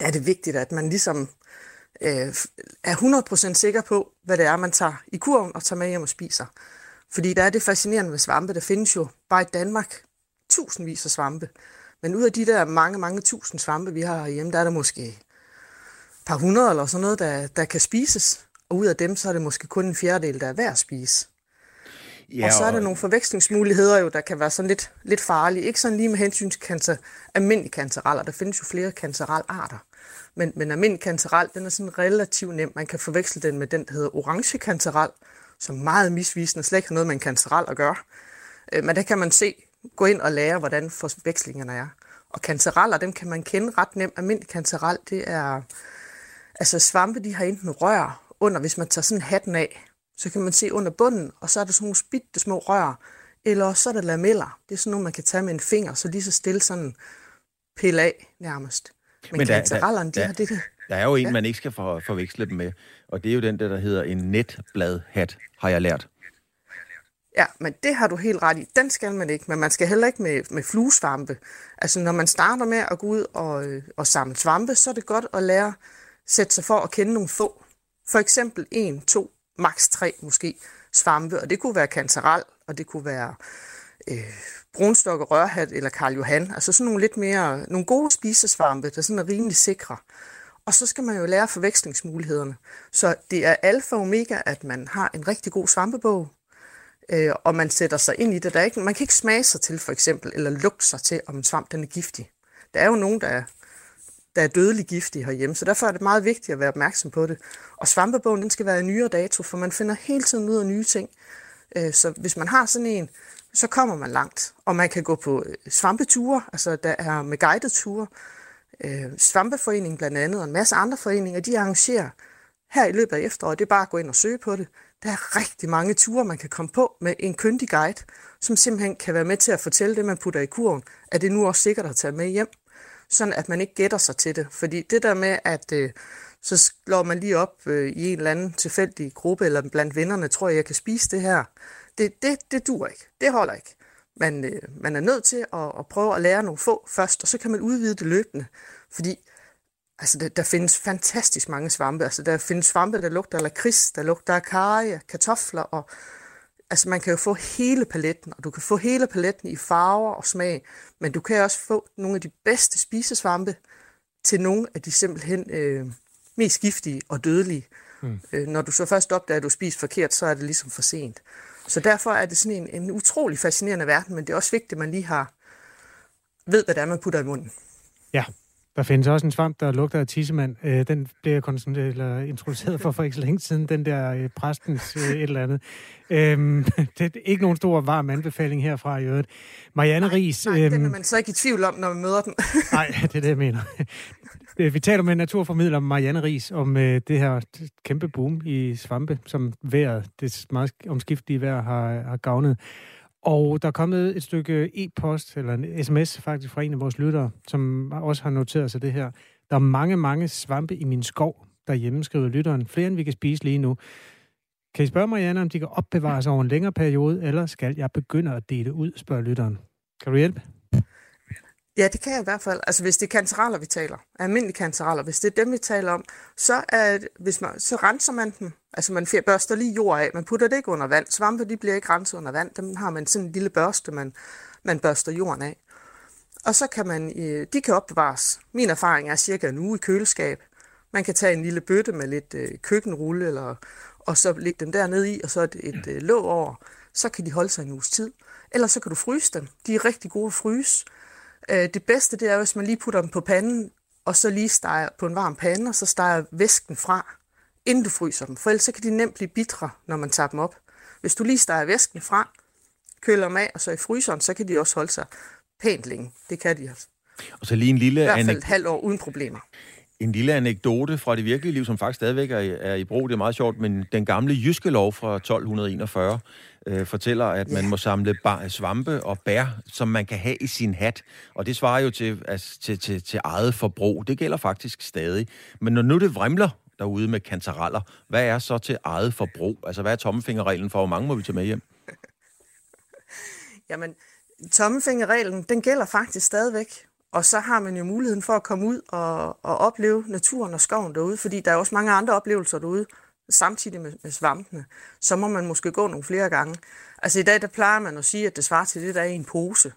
Der er det vigtigt, at man ligesom øh, er 100% sikker på, hvad det er, man tager i kurven og tager med hjem og spiser. Fordi der er det fascinerende med svampe. Der findes jo bare i Danmark tusindvis af svampe. Men ud af de der mange, mange tusind svampe, vi har hjemme, der er der måske et par hundrede eller sådan noget, der, der kan spises. Og ud af dem, så er det måske kun en fjerdedel, der er værd at spise. Ja, og så er der nogle forvekslingsmuligheder jo, der kan være sådan lidt, lidt farlige. Ikke sådan lige med hensyn til cancer, almindelige kancereller. Der findes jo flere kancerallarter. Men, men almindelig kancerel, den er sådan relativt nem. Man kan forveksle den med den, der hedder orange kancerel, som meget misvisende slet ikke har noget med en kancerel at gøre. Øh, men der kan man se, gå ind og lære, hvordan forvekslingerne er. Og kancereller, dem kan man kende ret nemt. Almindelig kancerel, det er... Altså svampe, de har enten rør under, hvis man tager sådan hatten af, så kan man se under bunden, og så er der sådan nogle spidte små rør, eller så er der lameller. Det er sådan noget, man kan tage med en finger, så lige så stille sådan pille af nærmest. Men, Men der, der, de har det der. Der er jo en, ja. man ikke skal for, forveksle dem med, og det er jo den der, der hedder en netbladhat, har jeg lært. Ja, men det har du helt ret i. Den skal man ikke, men man skal heller ikke med, med fluesvampe. Altså, når man starter med at gå ud og, og samle svampe, så er det godt at lære sætte sig for at kende nogle få. For eksempel en, to, maks tre måske svampe, og det kunne være kantarel, og det kunne være øh, brunstok og rørhat eller Karl Johan. Altså sådan nogle lidt mere, nogle gode spisesvampe, der sådan er rimelig sikre. Og så skal man jo lære forvekslingsmulighederne. Så det er alfa og omega, at man har en rigtig god svampebog, øh, og man sætter sig ind i det. Der er ikke, man kan ikke smage sig til, for eksempel, eller lugte sig til, om en svamp den er giftig. Der er jo nogen, der er, der er dødelig giftige herhjemme, så derfor er det meget vigtigt at være opmærksom på det. Og svampebogen, den skal være i nyere dato, for man finder hele tiden ud af nye ting. Øh, så hvis man har sådan en, så kommer man langt. Og man kan gå på øh, svampeture, altså der er med guided ture. Øh, Svampeforeningen blandt andet, og en masse andre foreninger, de arrangerer her i løbet af efteråret. Det er bare at gå ind og søge på det. Der er rigtig mange ture, man kan komme på med en kyndig guide, som simpelthen kan være med til at fortælle det, man putter i kurven, at det nu også sikkert at tage med hjem, sådan at man ikke gætter sig til det. Fordi det der med, at øh, så slår man lige op øh, i en eller anden tilfældig gruppe, eller blandt vennerne, tror jeg, jeg kan spise det her det, det, det dur ikke. Det holder ikke. Man, øh, man er nødt til at, at prøve at lære nogle få først, og så kan man udvide det løbende. Fordi altså, der, der findes fantastisk mange svampe. Altså, der findes svampe, der lugter af lakrids, der lugter af karrie, kartofler, og altså, man kan jo få hele paletten, og du kan få hele paletten i farver og smag, men du kan også få nogle af de bedste spisesvampe til nogle af de simpelthen øh, mest giftige og dødelige. Mm. Øh, når du så først opdager, at du spiser forkert, så er det ligesom for sent. Så derfor er det sådan en, en utrolig fascinerende verden, men det er også vigtigt, at man lige har ved, hvad det er, man putter i munden. Ja, der findes også en svamp, der lugter af tissemand. Øh, den blev eller introduceret for for ikke så længe siden, den der øh, præstens øh, et eller andet. Øhm, det er ikke nogen stor varm anbefaling herfra i øvrigt. Marianne nej, Ries... Nej, øhm, den er man så ikke i tvivl om, når man møder den. nej, det er det, jeg mener. Øh, vi taler med naturformidler Marianne Ries om øh, det her kæmpe boom i svampe, som vejret, det meget omskiftelige vejr har, har gavnet. Og der er kommet et stykke e-post, eller en sms faktisk fra en af vores lyttere, som også har noteret sig det her. Der er mange, mange svampe i min skov. derhjemme, skriver lytteren. Flere end vi kan spise lige nu. Kan I spørge Marianne, om de kan opbevares over en længere periode, eller skal jeg begynde at dele ud, spørger lytteren. Kan du hjælpe? Ja, det kan jeg i hvert fald. Altså hvis det er kantereller, vi taler, almindelige kanceraler, hvis det er dem, vi taler om, så, er, hvis man, så renser man dem. Altså man børster lige jord af, man putter det ikke under vand. Svampe, de bliver ikke renset under vand. Dem har man sådan en lille børste, man, man børster jorden af. Og så kan man, øh, de kan opbevares. Min erfaring er cirka en uge i køleskab. Man kan tage en lille bøtte med lidt øh, køkkenrulle, eller, og så lægge dem dernede i, og så et, et låg over. Så kan de holde sig en uges tid. Eller så kan du fryse dem. De er rigtig gode at fryse. Øh, det bedste det er, hvis man lige putter dem på panden, og så lige steger på en varm pande, og så steger væsken fra, inden du fryser dem. For ellers så kan de nemt blive bitre, når man tager dem op. Hvis du lige steger væsken fra, køler dem af, og så i fryseren, så kan de også holde sig pænt længe. Det kan de altså. Og så lige en lille... I hvert fald et halvt år uden problemer. En lille anekdote fra det virkelige liv, som faktisk stadigvæk er, er i brug, det er meget sjovt, men den gamle jyske lov fra 1241 øh, fortæller, at man må samle bar, svampe og bær, som man kan have i sin hat. Og det svarer jo til, altså, til, til, til eget forbrug. Det gælder faktisk stadig. Men når nu det vrimler derude med kantareller, hvad er så til eget forbrug? Altså, hvad er tommefingerreglen for, hvor mange må vi tage med hjem? Jamen, tommefingerreglen, den gælder faktisk stadigvæk. Og så har man jo muligheden for at komme ud og, og opleve naturen og skoven derude, fordi der er også mange andre oplevelser derude, samtidig med, med svampene. Så må man måske gå nogle flere gange. Altså i dag, der plejer man at sige, at det svarer til det, der er i en pose.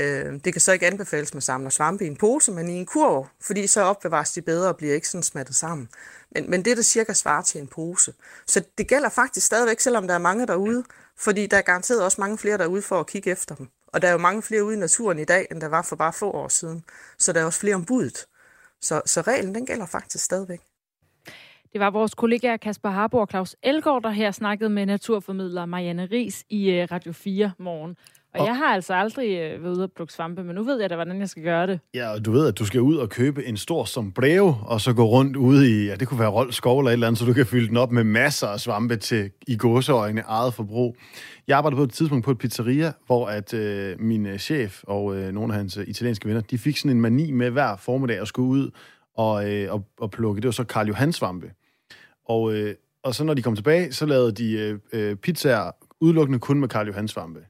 Øh, det kan så ikke anbefales, at man samler svampe i en pose, men i en kurv, fordi så opbevares de bedre og bliver ikke sådan smattet sammen. Men, men det er der cirka svarer til en pose. Så det gælder faktisk stadigvæk, selvom der er mange derude, fordi der er garanteret også mange flere derude for at kigge efter dem. Og der er jo mange flere ude i naturen i dag, end der var for bare få år siden. Så der er også flere ombudet. Så, så reglen, den gælder faktisk stadigvæk. Det var vores kollegaer Kasper Harbo og Claus Elgaard, der her snakkede med naturformidler Marianne Ries i øh, Radio 4 morgen. Og, og jeg har altså aldrig øh, været ude at plukke svampe, men nu ved jeg da, hvordan jeg skal gøre det. Ja, og du ved, at du skal ud og købe en stor sombrero, og så gå rundt ude i, ja, det kunne være Rold Skov eller et eller andet, så du kan fylde den op med masser af svampe til i gåseøjne eget forbrug. Jeg arbejdede på et tidspunkt på et pizzeria, hvor at øh, min øh, chef og øh, nogle af hans italienske venner, de fik sådan en mani med hver formiddag at skulle ud og, øh, og, og plukke. Det var så Karl Johan svampe. Og, øh, og så når de kom tilbage, så lavede de øh, øh pizzaer udelukkende kun med Karl Johan svampe.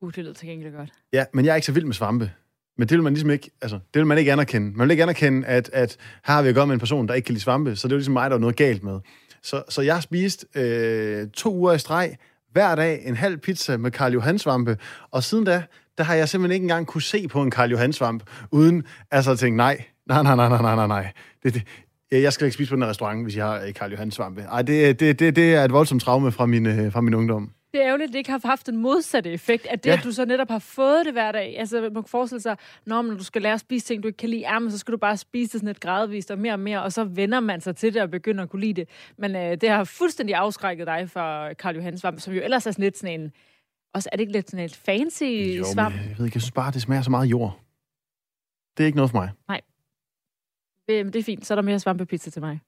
Uh, det lyder til gengæld godt. Ja, men jeg er ikke så vild med svampe. Men det vil man ligesom ikke, altså, det vil man ikke anerkende. Man vil ikke anerkende, at, at her har vi at gøre med en person, der ikke kan lide svampe, så det er jo ligesom mig, der er noget galt med. Så, så jeg har spist øh, to uger i streg, hver dag en halv pizza med Karl Johan svampe, og siden da, der har jeg simpelthen ikke engang kunne se på en Karl Johan svamp, uden altså at tænke, nej, nej, nej, nej, nej, nej, nej. Det, det, jeg skal ikke spise på den restaurant, hvis jeg har Karl Johan svampe. Ej, det, det, det, det er et voldsomt traume fra min, øh, fra min ungdom. Det er ærgerligt, at det ikke har haft en modsatte effekt, at det, ja. at du så netop har fået det hver dag. Altså, man kan forestille sig, når, når du skal lære at spise ting, du ikke kan lide, ja, så skal du bare spise det sådan et gradvist og mere og mere, og så vender man sig til det og begynder at kunne lide det. Men øh, det har fuldstændig afskrækket dig fra Karl Johan Svamp, som jo ellers er sådan lidt sådan en... Også er det ikke lidt sådan et fancy jo, svamp? jeg ved ikke, jeg synes bare, det smager så meget jord. Det er ikke noget for mig. Nej. Øh, det, det er fint, så er der mere svampepizza til mig.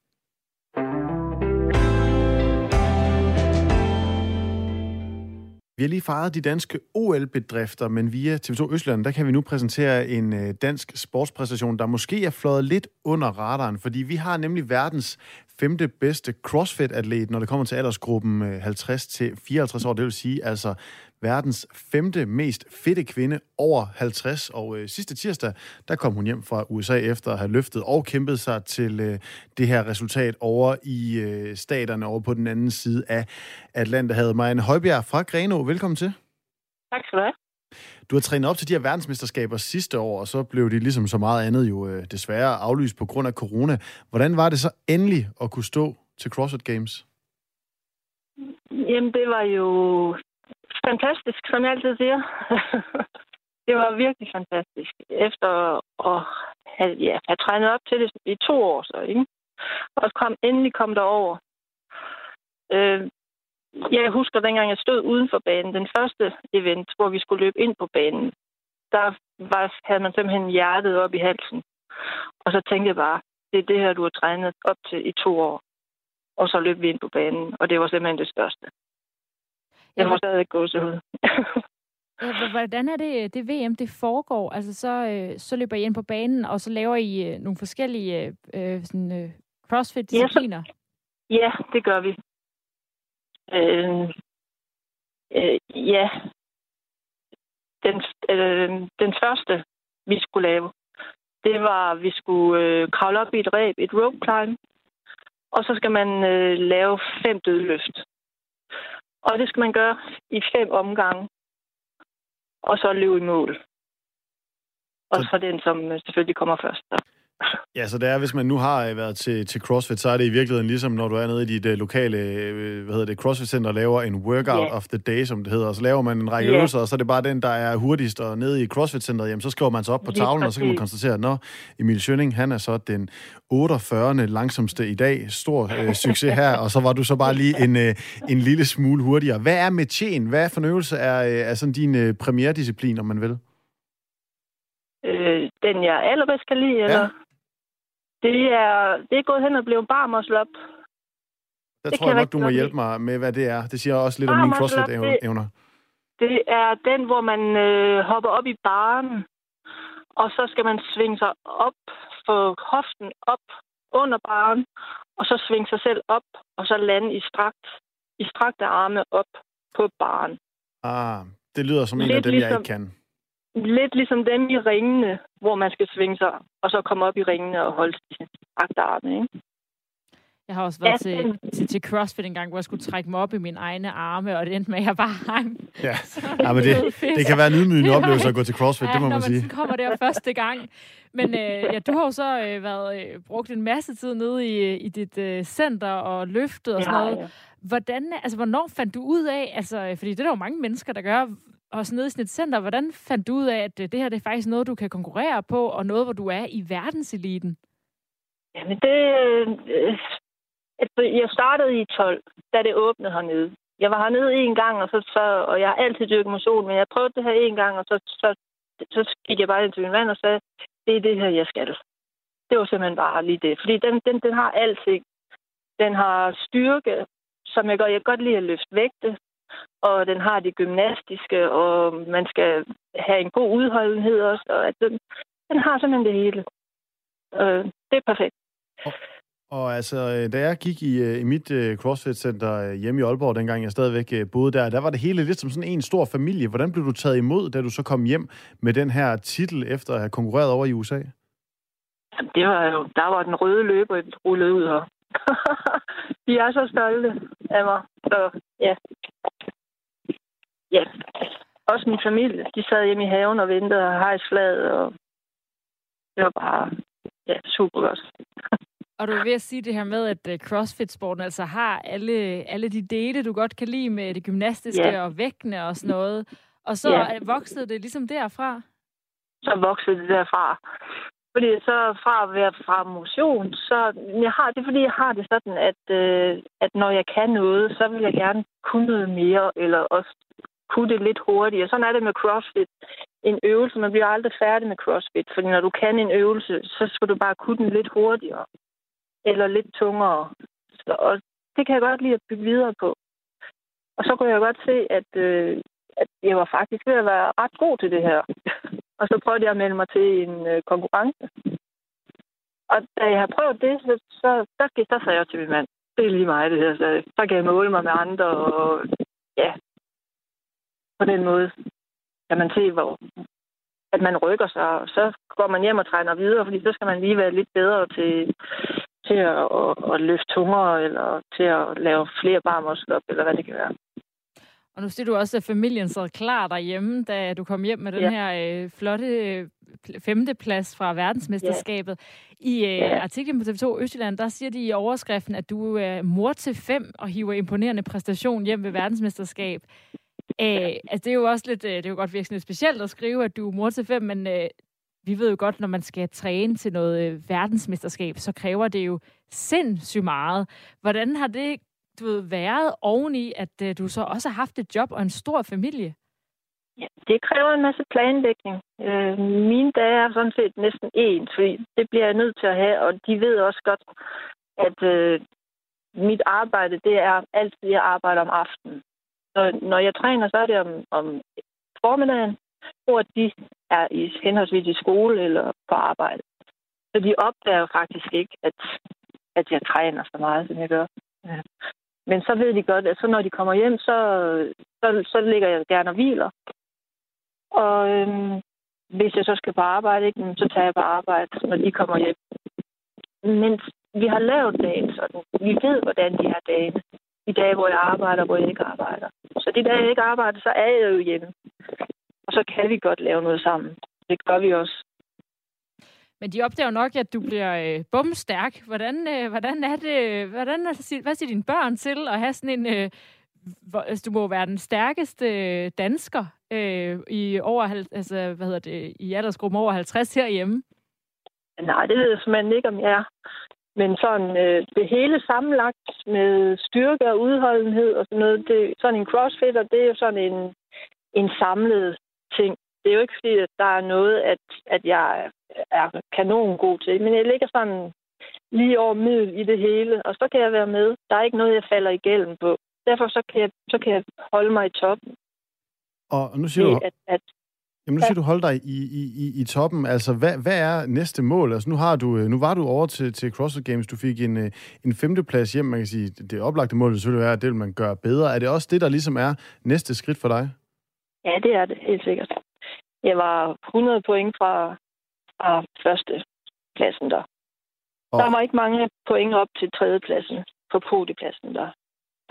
Vi har lige fejret de danske OL-bedrifter, men via TV2 Østland, der kan vi nu præsentere en øh, dansk sportspræstation, der måske er flået lidt under radaren, fordi vi har nemlig verdens femte bedste CrossFit-atlet, når det kommer til aldersgruppen øh, 50 til 54 år. Det vil sige altså verdens femte mest fedte kvinde over 50. Og øh, sidste tirsdag, der kom hun hjem fra USA efter at have løftet og kæmpet sig til øh, det her resultat over i øh, staterne over på den anden side af Atlanterhavet. Marianne Højbjerg fra Greno, velkommen til. Tak skal du have. Du har trænet op til de her verdensmesterskaber sidste år, og så blev det ligesom så meget andet jo øh, desværre aflyst på grund af corona. Hvordan var det så endelig at kunne stå til CrossFit Games? Jamen, det var jo fantastisk, som jeg altid siger. det var virkelig fantastisk. Efter at have, ja, have trænet op til det i to år, så, ikke? Og kom, endelig kom der over. Øh, jeg husker dengang, jeg stod uden for banen, den første event, hvor vi skulle løbe ind på banen, der var, havde man simpelthen hjertet op i halsen. Og så tænkte jeg bare, det er det her, du har trænet op til i to år. Og så løb vi ind på banen, og det var simpelthen det største. Jeg må stadig gå så ud. Hvordan er det, det VM, det foregår? Altså, så, øh, så løber I ind på banen, og så laver I øh, nogle forskellige øh, sådan, øh, CrossFit-discipliner? Ja, ja, det gør vi. Øh, øh, ja. Den, øh, den første, vi skulle lave, det var, at vi skulle øh, kravle op i et ræb, et rope climb, og så skal man øh, lave fem dødløft. Og det skal man gøre i fem omgange, og så løbe i mål. Og så den, som øh, selvfølgelig kommer først. Så. Ja, så det er, hvis man nu har øh, været til, til CrossFit, så er det i virkeligheden ligesom, når du er nede i dit uh, lokale hvad hedder det, CrossFit-center og laver en workout yeah. of the day, som det hedder. Og så laver man en række yeah. øvelser, og så er det bare den, der er hurtigst. Og nede i CrossFit-centeret, jamen, så skriver man sig op på tavlen, og så kan man konstatere, at når Emil Schønning, han er så den 48. langsomste i dag. Stor uh, succes her, og så var du så bare lige en, uh, en lille smule hurtigere. Hvad er med tjen? Hvad for en øvelse er, er sådan din uh, premierdisciplin, om man vil? Øh, den, jeg allerbedst kan lide, ja. Det er, det er gået hen og blevet bar muscle up. Der det tror jeg nok, du må hjælpe mig med, hvad det er. Det siger også lidt om mine CrossFit-evner. Det, det er den, hvor man øh, hopper op i baren, og så skal man svinge sig op, få hoften op under baren, og så svinge sig selv op, og så lande i strakt, i strakte arme op på baren. Ah, det lyder som Lidt en af dem, ligesom, jeg ikke kan lidt ligesom dem i ringene, hvor man skal svinge sig, og så komme op i ringene og holde sin arme, ikke? Jeg har også været ja, til, til, til CrossFit en gang, hvor jeg skulle trække mig op i mine egne arme, og det endte med, at jeg bare hang. Ja, ja men det, det kan være en ydmygende oplevelse at gå til CrossFit, ja, det må man, man sige. når man kommer der første gang. Men øh, ja, du har jo så øh, været, øh, brugt en masse tid nede i, i dit øh, center og løftet og sådan noget. Ja, ja. Hvordan, altså, hvornår fandt du ud af, altså, fordi det er der jo mange mennesker, der gør, hos nede i sådan et center. Hvordan fandt du ud af, at øh, det her det er faktisk noget, du kan konkurrere på, og noget, hvor du er i verdenseliten? Jamen, det... Øh, altså, jeg startede i 12, da det åbnede hernede. Jeg var hernede en gang, og, så, så, og jeg har altid dyrket motion, men jeg prøvede det her en gang, og så, så, så gik jeg bare ind til min mand og sagde, det er det her, jeg skal. Det var simpelthen bare lige det. Fordi den, den, den har alting. Den har styrke, som jeg godt, Jeg kan godt lide at løfte vægte og den har det gymnastiske, og man skal have en god udholdenhed også, og at den, den har simpelthen det hele. Øh, det er perfekt. Og, og altså, da jeg gik i, øh, i mit uh, CrossFit-center øh, hjemme i Aalborg, dengang jeg stadigvæk uh, boede der, der var det hele lidt som sådan en stor familie. Hvordan blev du taget imod, da du så kom hjem med den her titel, efter at have konkurreret over i USA? Jamen, det var jo, der var den røde løber rullet ud her. de er så stolte af mig. Så ja. Ja. Også min familie. De sad hjemme i haven og ventede og hejsflaget, og det var bare ja, super godt. Og du er ved at sige det her med, at øh, CrossFit-sporten altså har alle, alle de dele, du godt kan lide med det gymnastiske yeah. og vægtene og sådan noget. Og så yeah. voksede det ligesom derfra? Så voksede det derfra. Fordi så fra at være fra motion, så jeg har, det fordi, jeg har det sådan, at, øh, at når jeg kan noget, så vil jeg gerne kunne noget mere, eller også kunne det lidt hurtigere. Sådan er det med CrossFit. En øvelse, man bliver aldrig færdig med CrossFit, fordi når du kan en øvelse, så skal du bare kunne den lidt hurtigere, eller lidt tungere. Så, og det kan jeg godt lide at bygge videre på. Og så kunne jeg godt se, at, øh, at jeg var faktisk ved at være ret god til det her. Og så prøvede jeg at melde mig til en øh, konkurrence. Og da jeg har prøvet det, så, så, så, så sagde jeg til min mand, det er lige mig det her. Så, så kan jeg måle mig med andre, og ja, på den måde kan man se, hvor, at man rykker sig, og så går man hjem og træner videre, fordi så skal man lige være lidt bedre til, til at, at, at løfte tungere, eller til at lave flere barmuskel eller hvad det kan være. Og nu siger du også, at familien sad klar derhjemme, da du kom hjem med den ja. her øh, flotte øh, femteplads fra verdensmesterskabet. Ja. I øh, ja. artiklen på TV2 Østjylland, der siger de i overskriften, at du er mor til fem og hiver imponerende præstation hjem ved verdensmesterskab. Æh, altså, det er jo også lidt, øh, det er jo godt virkelig lidt specielt at skrive, at du er mor til fem, men øh, vi ved jo godt, når man skal træne til noget øh, verdensmesterskab, så kræver det jo sindssygt meget. Hvordan har det du ved, været oveni, at øh, du så også har haft et job og en stor familie? Ja, det kræver en masse planlægning. Øh, mine dage er sådan set næsten ens, fordi det bliver jeg nødt til at have, og de ved også godt, at øh, mit arbejde, det er altid, jeg arbejder om aftenen. Så når jeg træner, så er det om, om formiddagen, hvor de er i henholdsvis i skole eller på arbejde. Så de opdager faktisk ikke, at, at jeg træner så meget, som jeg gør. Men så ved de godt, at så når de kommer hjem, så, så, så ligger jeg gerne og hviler. Og øhm, hvis jeg så skal på arbejde, ikke, så tager jeg på arbejde, når de kommer hjem. Men vi har lavet dagen sådan. Vi ved, hvordan de har dage. De dage, hvor jeg arbejder, hvor jeg ikke arbejder. Så de dage, jeg ikke arbejder, så er jeg jo hjemme. Og så kan vi godt lave noget sammen. Det gør vi også. Men de opdager nok, at du bliver øh, bumstærk. Hvordan, øh, hvordan er det, hvordan er det, hvad siger dine børn til at have sådan en, øh, hvor, altså, du må være den stærkeste øh, dansker øh, i over, altså, hvad hedder det, i aldersgruppen over 50 herhjemme? Nej, det ved jeg simpelthen ikke, om jeg er. Men sådan øh, det hele sammenlagt med styrke og udholdenhed og sådan noget, det, sådan en crossfitter, det er jo sådan en, en samlet ting. Det er jo ikke fordi, at der er noget, at, at jeg er kanon god til, men jeg ligger sådan lige over middel i det hele, og så kan jeg være med. Der er ikke noget, jeg falder igennem på. Derfor så kan jeg, så kan jeg holde mig i toppen. Og nu siger du, at, at Jamen, nu siger du holde dig i, i, i, i toppen. Altså, hvad, hvad er næste mål? Altså, nu, har du, øh, nu var du over til, til CrossFit Games. Du fik en, øh, en femteplads hjem. Man kan sige, det oplagte mål vil selvfølgelig være, at det vil man gøre bedre. Er det også det, der ligesom er næste skridt for dig? Ja, det er det, helt sikkert. Jeg var 100 point fra, fra første pladsen der. Og... Der var ikke mange point op til tredjepladsen på podiepladsen der.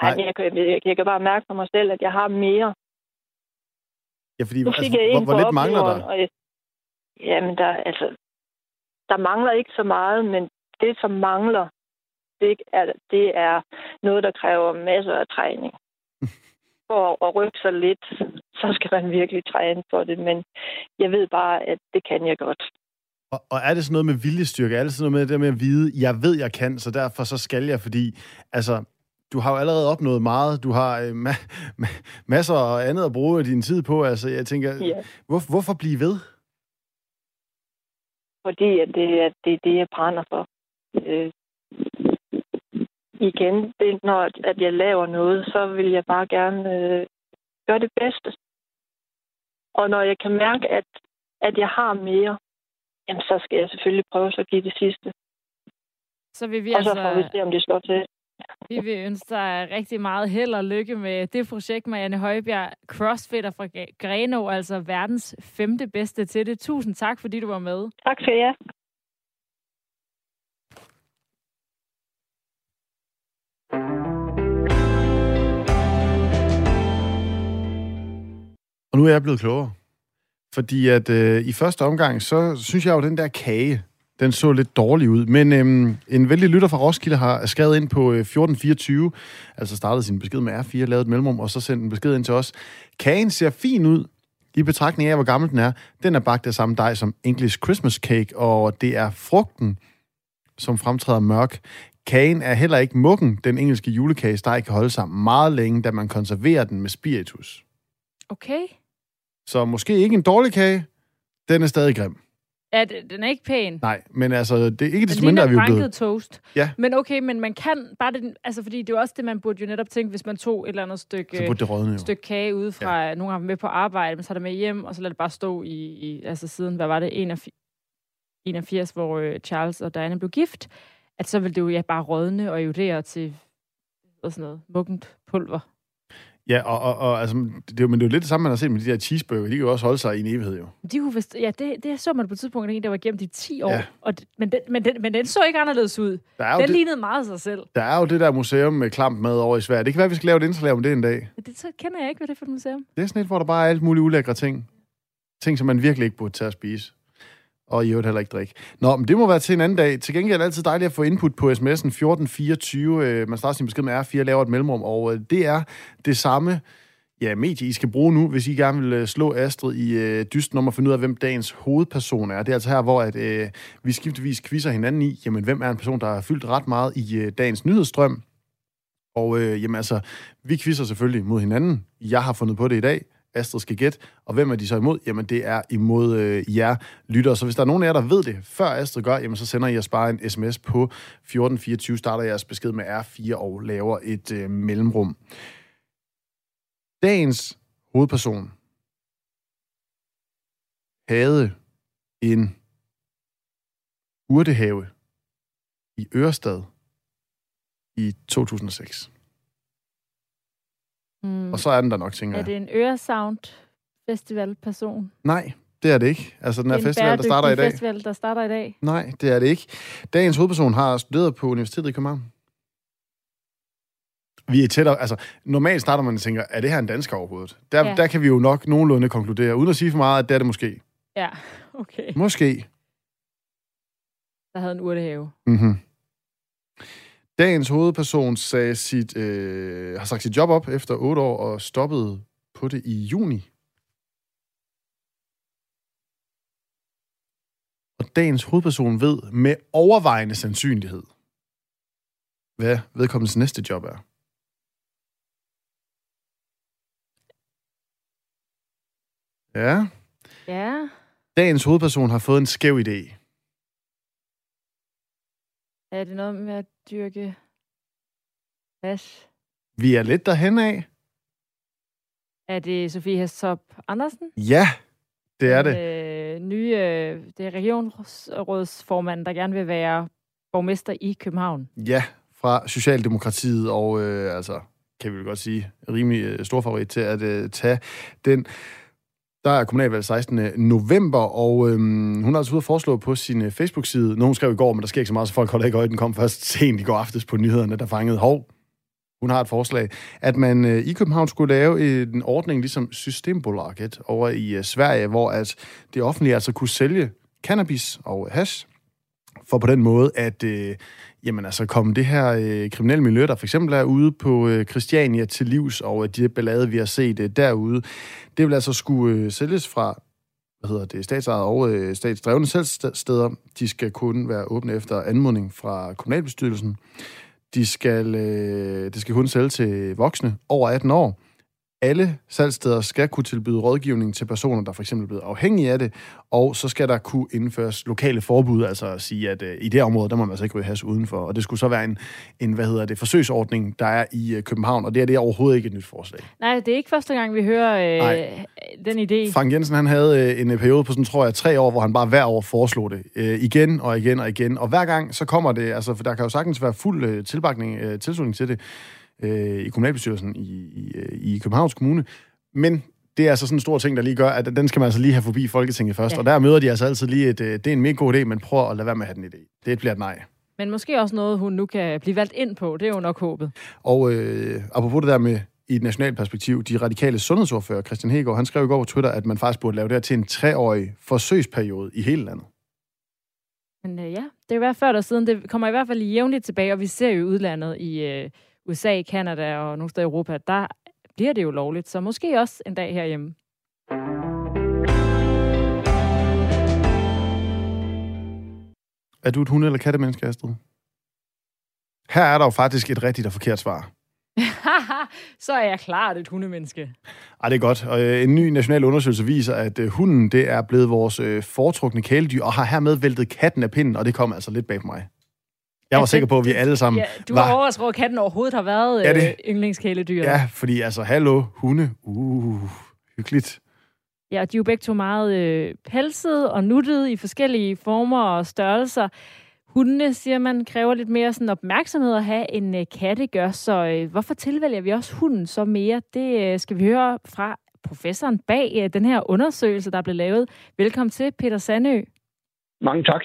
Nej. Nej jeg, kan, jeg, jeg kan bare mærke på mig selv, at jeg har mere Ja, fordi altså, hvor, hvor lidt mangler der? Og jeg, jamen, der, altså, der mangler ikke så meget, men det, som mangler, det er, det er noget, der kræver masser af træning. For at rykke sig lidt, så skal man virkelig træne for det, men jeg ved bare, at det kan jeg godt. Og, og er det sådan noget med viljestyrke? Er det sådan noget med det med at vide, jeg ved, jeg kan, så derfor så skal jeg, fordi altså, du har jo allerede opnået meget. Du har øh, ma- ma- masser af andet at bruge din tid på. Altså, jeg tænker, ja. hvor, hvorfor blive ved? Fordi at det, at det er det, jeg brænder for. Øh, igen, det, når at jeg laver noget, så vil jeg bare gerne øh, gøre det bedste. Og når jeg kan mærke, at, at jeg har mere, jamen, så skal jeg selvfølgelig prøve at give det sidste. Så vil vi og altså... så får vi se, om det står til. Vi vil ønske dig rigtig meget held og lykke med det projekt, Marianne Højbjerg, crossfitter fra Greno, altså verdens femte bedste til det. Tusind tak, fordi du var med. Tak for jer. Og nu er jeg blevet klogere. Fordi at øh, i første omgang, så synes jeg jo, at den der kage, den så lidt dårlig ud. Men øhm, en vældig lytter fra Roskilde har skrevet ind på øh, 1424, altså startede sin besked med R4, lavet et mellemrum, og så sendt en besked ind til os. Kagen ser fin ud, i betragtning af, hvor gammel den er. Den er bagt af samme dej som English Christmas Cake, og det er frugten, som fremtræder mørk. Kagen er heller ikke mukken. Den engelske julekagesteg kan holde sig meget længe, da man konserverer den med spiritus. Okay. Så måske ikke en dårlig kage, den er stadig grim. Ja, den er ikke pæn. Nej, men altså, det er ikke det mindre, er vi jo blevet... toast. Ja. Men okay, men man kan bare det, altså fordi det er jo også det, man burde jo netop tænke, hvis man tog et eller andet stykke, så det rådne, stykke kage ude fra, ja. nogle gange med på arbejde, men så er det med hjem, og så lader det bare stå i, i altså siden, hvad var det, 81, 81 hvor uh, Charles og Diana blev gift, at så ville det jo ja, bare rådne og erodere til sådan noget muggent pulver. Ja, og, og, og altså, det, er, men det er jo lidt det samme, man har set med de der cheeseburger. De kan jo også holde sig i en evighed, jo. De kunne vist, ja, det, det så man på et tidspunkt, en, der var gemt i 10 år. Ja. Og, men, den, men, den, men den så ikke anderledes ud. Der er den det, lignede meget sig selv. Der er jo det der museum med klamp med over i Sverige. Det kan være, vi skal lave et indslag om det en dag. Det så kender jeg ikke, hvad det er for et museum. Det er sådan et, hvor der bare er alt muligt ulækre ting. Ting, som man virkelig ikke burde tage at spise og i øvrigt heller ikke drikke. Nå, men det må være til en anden dag. Til gengæld er det altid dejligt at få input på sms'en 1424. Øh, man starter sin besked med R4, laver et mellemrum, og øh, det er det samme ja, medie, I skal bruge nu, hvis I gerne vil øh, slå Astrid i øh, dysten om at finde ud af, hvem dagens hovedperson er. Det er altså her, hvor at, øh, vi skiftevis quizzer hinanden i, jamen, hvem er en person, der har fyldt ret meget i øh, dagens nyhedsstrøm. Og øh, jamen, altså, vi quizzer selvfølgelig mod hinanden. Jeg har fundet på det i dag. Astrid skal gætte. Og hvem er de så imod? Jamen, det er imod øh, jer lyttere. Så hvis der er nogen af jer, der ved det, før Astrid gør, jamen, så sender I os bare en sms på 1424, starter jeres besked med R4 og laver et øh, mellemrum. Dagens hovedperson havde en urtehave i Ørestad i 2006. Mm. Og så er den der nok, tænker jeg. Er det en Øresound festivalperson? Nej, det er det ikke. Altså den her festival, der starter i dag. festival, der starter i dag? Nej, det er det ikke. Dagens hovedperson har studeret på Universitetet i København. Vi er tættere, altså normalt starter man og tænker, er det her en dansker overhovedet? Der, ja. der kan vi jo nok nogenlunde konkludere, uden at sige for meget, at det er det måske. Ja, okay. Måske. Der havde en urtehave. Mhm. Dagens hovedperson sagde sit, øh, har sagt sit job op efter otte år og stoppede på det i juni. Og dagens hovedperson ved med overvejende sandsynlighed, hvad vedkommendes næste job er. Ja. Ja. Dagens hovedperson har fået en skæv idé. Er det noget med at dyrke hash? Vi er lidt derhen af. Er det Sofie Hestop Andersen? Ja, det er det. Øh, nye, øh, det er regionsrådsformanden, der gerne vil være borgmester i København. Ja, fra Socialdemokratiet, og øh, altså, kan vi vel godt sige, rimelig øh, stor favorit til at øh, tage den der er kommunalvalg 16. november, og øhm, hun har altså ude at foreslå på sin øh, Facebook-side, nogen skrev i går, men der sker ikke så meget, så folk holder ikke øje, den kom først sent i går aftes på nyhederne, der fangede hov. Hun har et forslag, at man øh, i København skulle lave en ordning ligesom Systembolaget over i øh, Sverige, hvor at det offentlige altså kunne sælge cannabis og hash, for på den måde at øh, jamen altså kom det her øh, kriminelle miljø, der for eksempel er ude på øh, Christiania til livs, og de ballade, vi har set øh, derude, det vil altså skulle øh, sælges fra hvad hedder det, statsejede og øh, statsdrevne selvsteder. De skal kun være åbne efter anmodning fra kommunalbestyrelsen. De skal, øh, det skal kun sælge til voksne over 18 år alle salgssteder skal kunne tilbyde rådgivning til personer, der for eksempel er blevet afhængige af det, og så skal der kunne indføres lokale forbud, altså at sige, at uh, i det område, der må man altså ikke ryge has udenfor. Og det skulle så være en, en hvad hedder det, forsøgsordning, der er i uh, København, og det er det er overhovedet ikke et nyt forslag. Nej, det er ikke første gang, vi hører uh, den idé. Frank Jensen, han havde uh, en periode på sådan, tror jeg, tre år, hvor han bare hver år foreslog det. Uh, igen og igen og igen. Og hver gang, så kommer det, altså, for der kan jo sagtens være fuld uh, tilbakning, uh, tilslutning til det, øh, i kommunalbestyrelsen i, i, øh, i Københavns Kommune. Men det er altså sådan en stor ting, der lige gør, at den skal man altså lige have forbi Folketinget først. Ja. Og der møder de altså altid lige et, øh, det er en mega god idé, men prøv at lade være med at have den idé. Det bliver et nej. Men måske også noget, hun nu kan blive valgt ind på. Det er jo nok håbet. Og øh, apropos det der med i et nationalt perspektiv, de radikale sundhedsordfører, Christian Hegård, han skrev i går på Twitter, at man faktisk burde lave det her til en treårig forsøgsperiode i hele landet. Men øh, ja, det er i hvert fald før siden. Det kommer i hvert fald jævnligt tilbage, og vi ser jo udlandet i, øh, USA, Kanada og nogle steder i Europa, der bliver det jo lovligt. Så måske også en dag herhjemme. Er du et hunde- eller kattemenneske, Astrid? Her er der jo faktisk et rigtigt og forkert svar. så er jeg klart et hundemenneske. Ej, det er godt. Og øh, en ny national undersøgelse viser, at øh, hunden det er blevet vores øh, foretrukne kæledyr, og har hermed væltet katten af pinden, og det kommer altså lidt bag på mig. Jeg var sikker på, at vi alle sammen ja, Du var overrasket over, at katten overhovedet har været ja, det, øh, yndlingskæledyr. Ja, fordi altså, hallo, hunde, uh, hyggeligt. Ja, de er jo begge to meget øh, pelsede og nuttede i forskellige former og størrelser. Hundene, siger man, kræver lidt mere sådan opmærksomhed at have, end øh, katte gør. Så øh, hvorfor tilvælger vi også hunden så mere? Det øh, skal vi høre fra professoren bag øh, den her undersøgelse, der er blevet lavet. Velkommen til, Peter Sandø. Mange tak.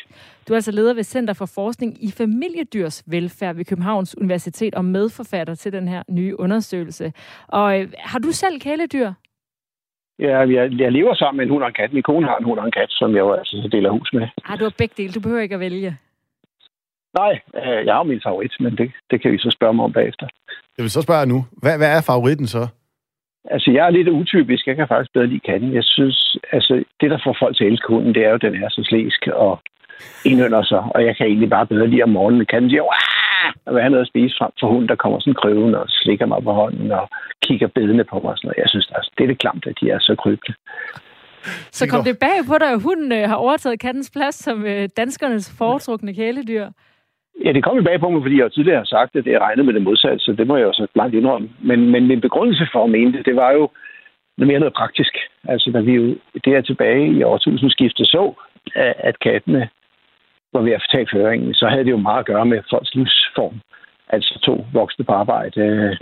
Du er altså leder ved Center for Forskning i Familiedyrs Velfærd ved Københavns Universitet og medforfatter til den her nye undersøgelse. Og øh, har du selv kæledyr? Ja, jeg, jeg lever sammen med en hund og en kat. Min kone har en hund og en kat, som jeg jo altså deler hus med. Ah, du har begge dele. Du behøver ikke at vælge. Nej, øh, jeg har min favorit, men det, det kan vi så spørge mig om bagefter. Jeg vil så spørge nu. Hvad, hvad er favoritten så? Altså, jeg er lidt utypisk. Jeg kan faktisk bedre lide katten. Jeg synes, altså, det, der får folk til at elske hunden, det er jo, at den er så slæsk og indønder sig. Og jeg kan egentlig bare bedre lide om morgenen. Katten siger, og vil have noget at spise frem for hunden, der kommer sådan krøven og slikker mig på hånden og kigger bedende på mig. Og sådan noget. Jeg synes, altså, det er det klamt, at de er så krybende. Så kom det bag på dig, at hunden øh, har overtaget kattens plads som øh, danskernes foretrukne kæledyr? Ja, det kom jo bag på mig, fordi jeg tidligere har sagt, at det er regnet med det modsatte, så det må jeg jo så blankt indrømme. Men, men min begrundelse for at mene det, det var jo noget mere noget praktisk. Altså, da vi jo der tilbage i årtusindskiftet så, at kattene var ved at tage føringen, så havde det jo meget at gøre med folks livsform. Altså to voksne på arbejde, øh,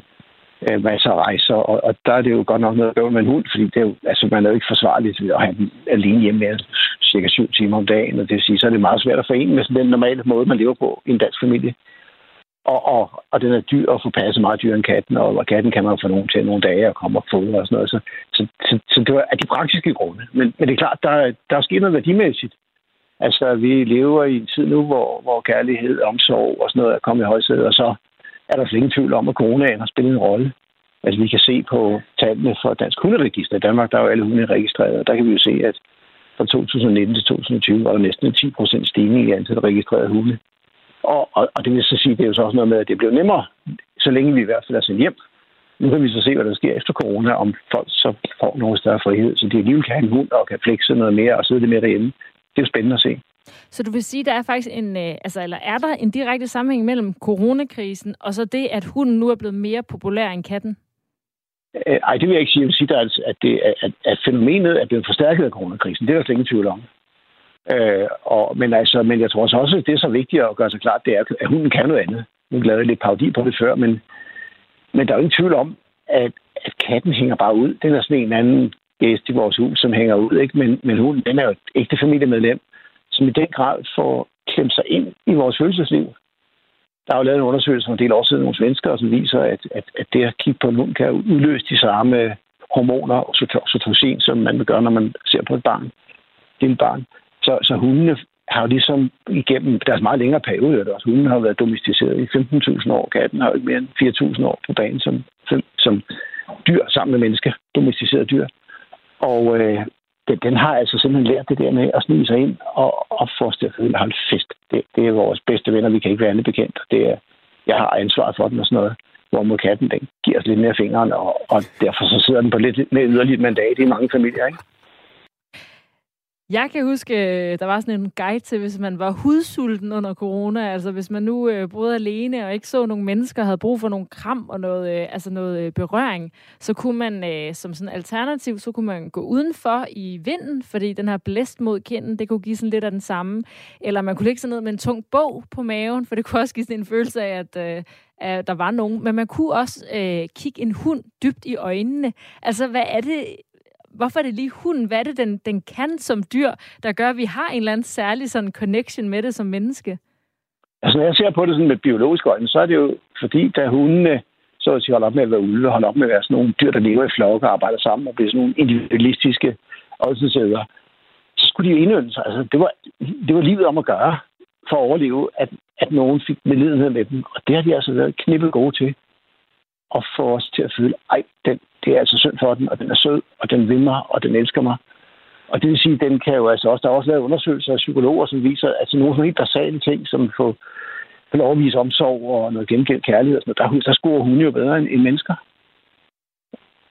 øh, masser af rejser, og, og der er det jo godt nok noget at med en hund, fordi det er jo, altså, man er jo ikke forsvarligt at have den alene hjemme med cirka syv timer om dagen, og det vil sige, så er det meget svært at forene med den normale måde, man lever på i en dansk familie. Og, og, og den er dyr at få passet meget dyrere end katten, og, og katten kan man få nogen til nogle dage og komme og få og sådan noget. Så, så, så, så det var af de praktiske grunde. Men, men det er klart, der, der er sket noget værdimæssigt. Altså, vi lever i en tid nu, hvor, hvor kærlighed, omsorg og sådan noget er kommet i højsædet, og så er der slet ingen tvivl om, at coronaen har spillet en rolle. Altså, vi kan se på tallene for Dansk Hunderegister. I Danmark der er jo alle hunde registreret, og der kan vi jo se, at fra 2019 til 2020 var der næsten en 10 procent stigning i antallet registrerede hunde. Og, og, og det vil så sige, det er jo så også noget med, at det bliver nemmere, så længe vi i hvert fald er sendt hjem. Nu kan vi så se, hvad der sker efter corona, om folk så får nogle større frihed, så de alligevel kan have en hund og kan flexe noget mere og sidde lidt mere derhjemme. Det er jo spændende at se. Så du vil sige, der er faktisk en, øh, altså, eller er der en direkte sammenhæng mellem coronakrisen og så det, at hunden nu er blevet mere populær end katten? Øh, ej, det vil jeg ikke sige. Jeg vil sige, at, det, at, at fænomenet er blevet forstærket af coronakrisen. Det er der slet ingen tvivl om. Øh, og, men, altså, men jeg tror også, at det er så vigtigt at gøre sig klart, det er, at hunden kan noget andet. Nu lavede lidt parodi på det før, men, men der er jo ingen tvivl om, at, at katten hænger bare ud. Den er sådan en anden gæst i vores hus, som hænger ud. Ikke? Men, men hunden, den er jo et ægte familiemedlem, som i den grad får klemt sig ind i vores følelsesliv. Der er jo lavet en undersøgelse for en del år siden nogle svenskere, som viser, at, at, at det at kigge på en hund kan udløse de samme hormoner og oxytocin, som man vil gøre, når man ser på et barn, En barn. Så, så hundene har jo ligesom igennem deres meget længere periode, at også hunden har været domesticeret i 15.000 år. Katten har jo ikke mere end 4.000 år på banen som, som dyr sammen med mennesker, domesticeret dyr. Og øh, den, den har altså simpelthen lært det der med at snige sig ind og, og få os til at føle, hold fest. Det, det er vores bedste venner, vi kan ikke være andet bekendt. Det er, jeg har ansvaret for den og sådan noget. Hvor mod katten, den giver os lidt mere fingeren, og, og derfor så sidder den på lidt mere yderligt mandat i mange familier, ikke? Jeg kan huske, øh, der var sådan en guide til, hvis man var hudsulten under corona, altså hvis man nu øh, boede alene og ikke så nogle mennesker, havde brug for nogle kram og noget, øh, altså noget øh, berøring, så kunne man øh, som sådan alternativ, så kunne man gå udenfor i vinden, fordi den her blæst mod kinden, det kunne give sådan lidt af den samme. Eller man kunne ligge sig ned med en tung bog på maven, for det kunne også give sådan en følelse af, at, øh, at der var nogen. Men man kunne også øh, kigge en hund dybt i øjnene. Altså, hvad er det, hvorfor er det lige hunden? Hvad er det, den, den kan som dyr, der gør, at vi har en eller anden særlig sådan connection med det som menneske? Altså, når jeg ser på det sådan med biologisk øjne, så er det jo fordi, da hundene så at sige, holder op med at være ulve, holder op med at være sådan nogle dyr, der lever i flokke og arbejder sammen og bliver sådan nogle individualistiske ådsensæder, så skulle de jo indønde sig. Altså, det, var, det var livet om at gøre for at overleve, at, at nogen fik medlidenhed med dem. Og det har de altså været knippet gode til at få os til at føle, ej, den, det er altså synd for den, og den er sød, og den vil mig, og den elsker mig. Og det vil sige, at den kan jo altså også, der er også lavet undersøgelser af psykologer, som viser, at altså nogle helt basale ting, som få, få lov at vise omsorg og noget gengæld kærlighed, og sådan noget, der, der scorer hun jo bedre end, end mennesker.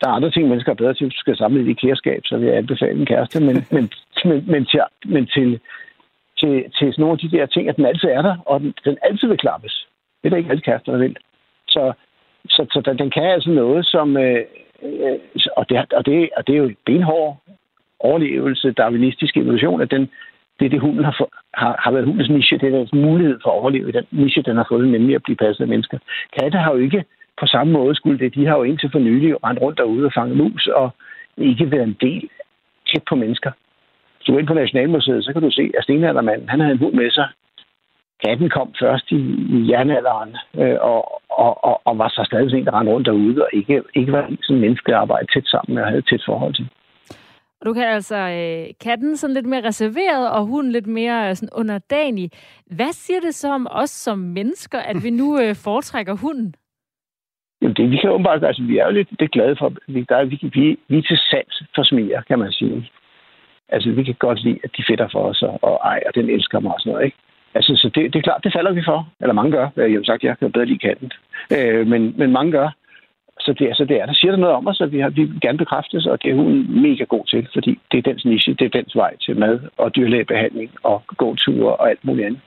Der er andre ting, mennesker er bedre til, hvis du skal samle i kæreskab, så vil jeg anbefale en kæreste, men, men, men, men, til, men til, til, til sådan nogle af de der ting, at den altid er der, og den, den altid vil klappes. Det er der ikke alle kærester, der vil. Så så, så den kan altså noget, som... Øh, øh, og, det, og, det, og det er jo benhård overlevelse, darwinistisk evolution, at den, det er det, hunden har, for, har, har været hundens niche. Det er deres mulighed for at overleve i den niche, den har fået, nemlig at blive passet af mennesker. Katte har jo ikke på samme måde skulle det. De har jo indtil for nylig rendt rundt derude og fanget mus, og ikke været en del tæt på mennesker. Så du er ind på Nationalmuseet, så kan du se, at stenaldermanden, han havde en hund med sig, katten kom først i, i jernalderen, øh, og, og, og, og var så stadig en, der rendte rundt derude, og ikke, ikke var sådan menneske, der arbejdede tæt sammen og havde tæt forhold til. Og du kan altså øh, katten sådan lidt mere reserveret, og hun lidt mere øh, sådan underdanig. Hvad siger det så om os som mennesker, at vi nu øh, foretrækker hunden? Jamen det, vi kan åbenbart, altså vi er jo lidt det glade for, vi, der er, vi, vi, vi er til sans for smiger, kan man sige. Altså vi kan godt lide, at de fætter for os, og, og ej, og den elsker mig og sådan noget, ikke? Altså, så det, det er klart, det falder vi for. Eller mange gør. Jeg har sagt, jeg kan bedre lide katten. Øh, men, men mange gør. Så det, altså, det er, der siger der noget om os, at vi, har, vi gerne bekræftes, og det er hun mega god til, fordi det er dens niche, det er dens vej til mad og dyrlægebehandling og gåture og alt muligt andet.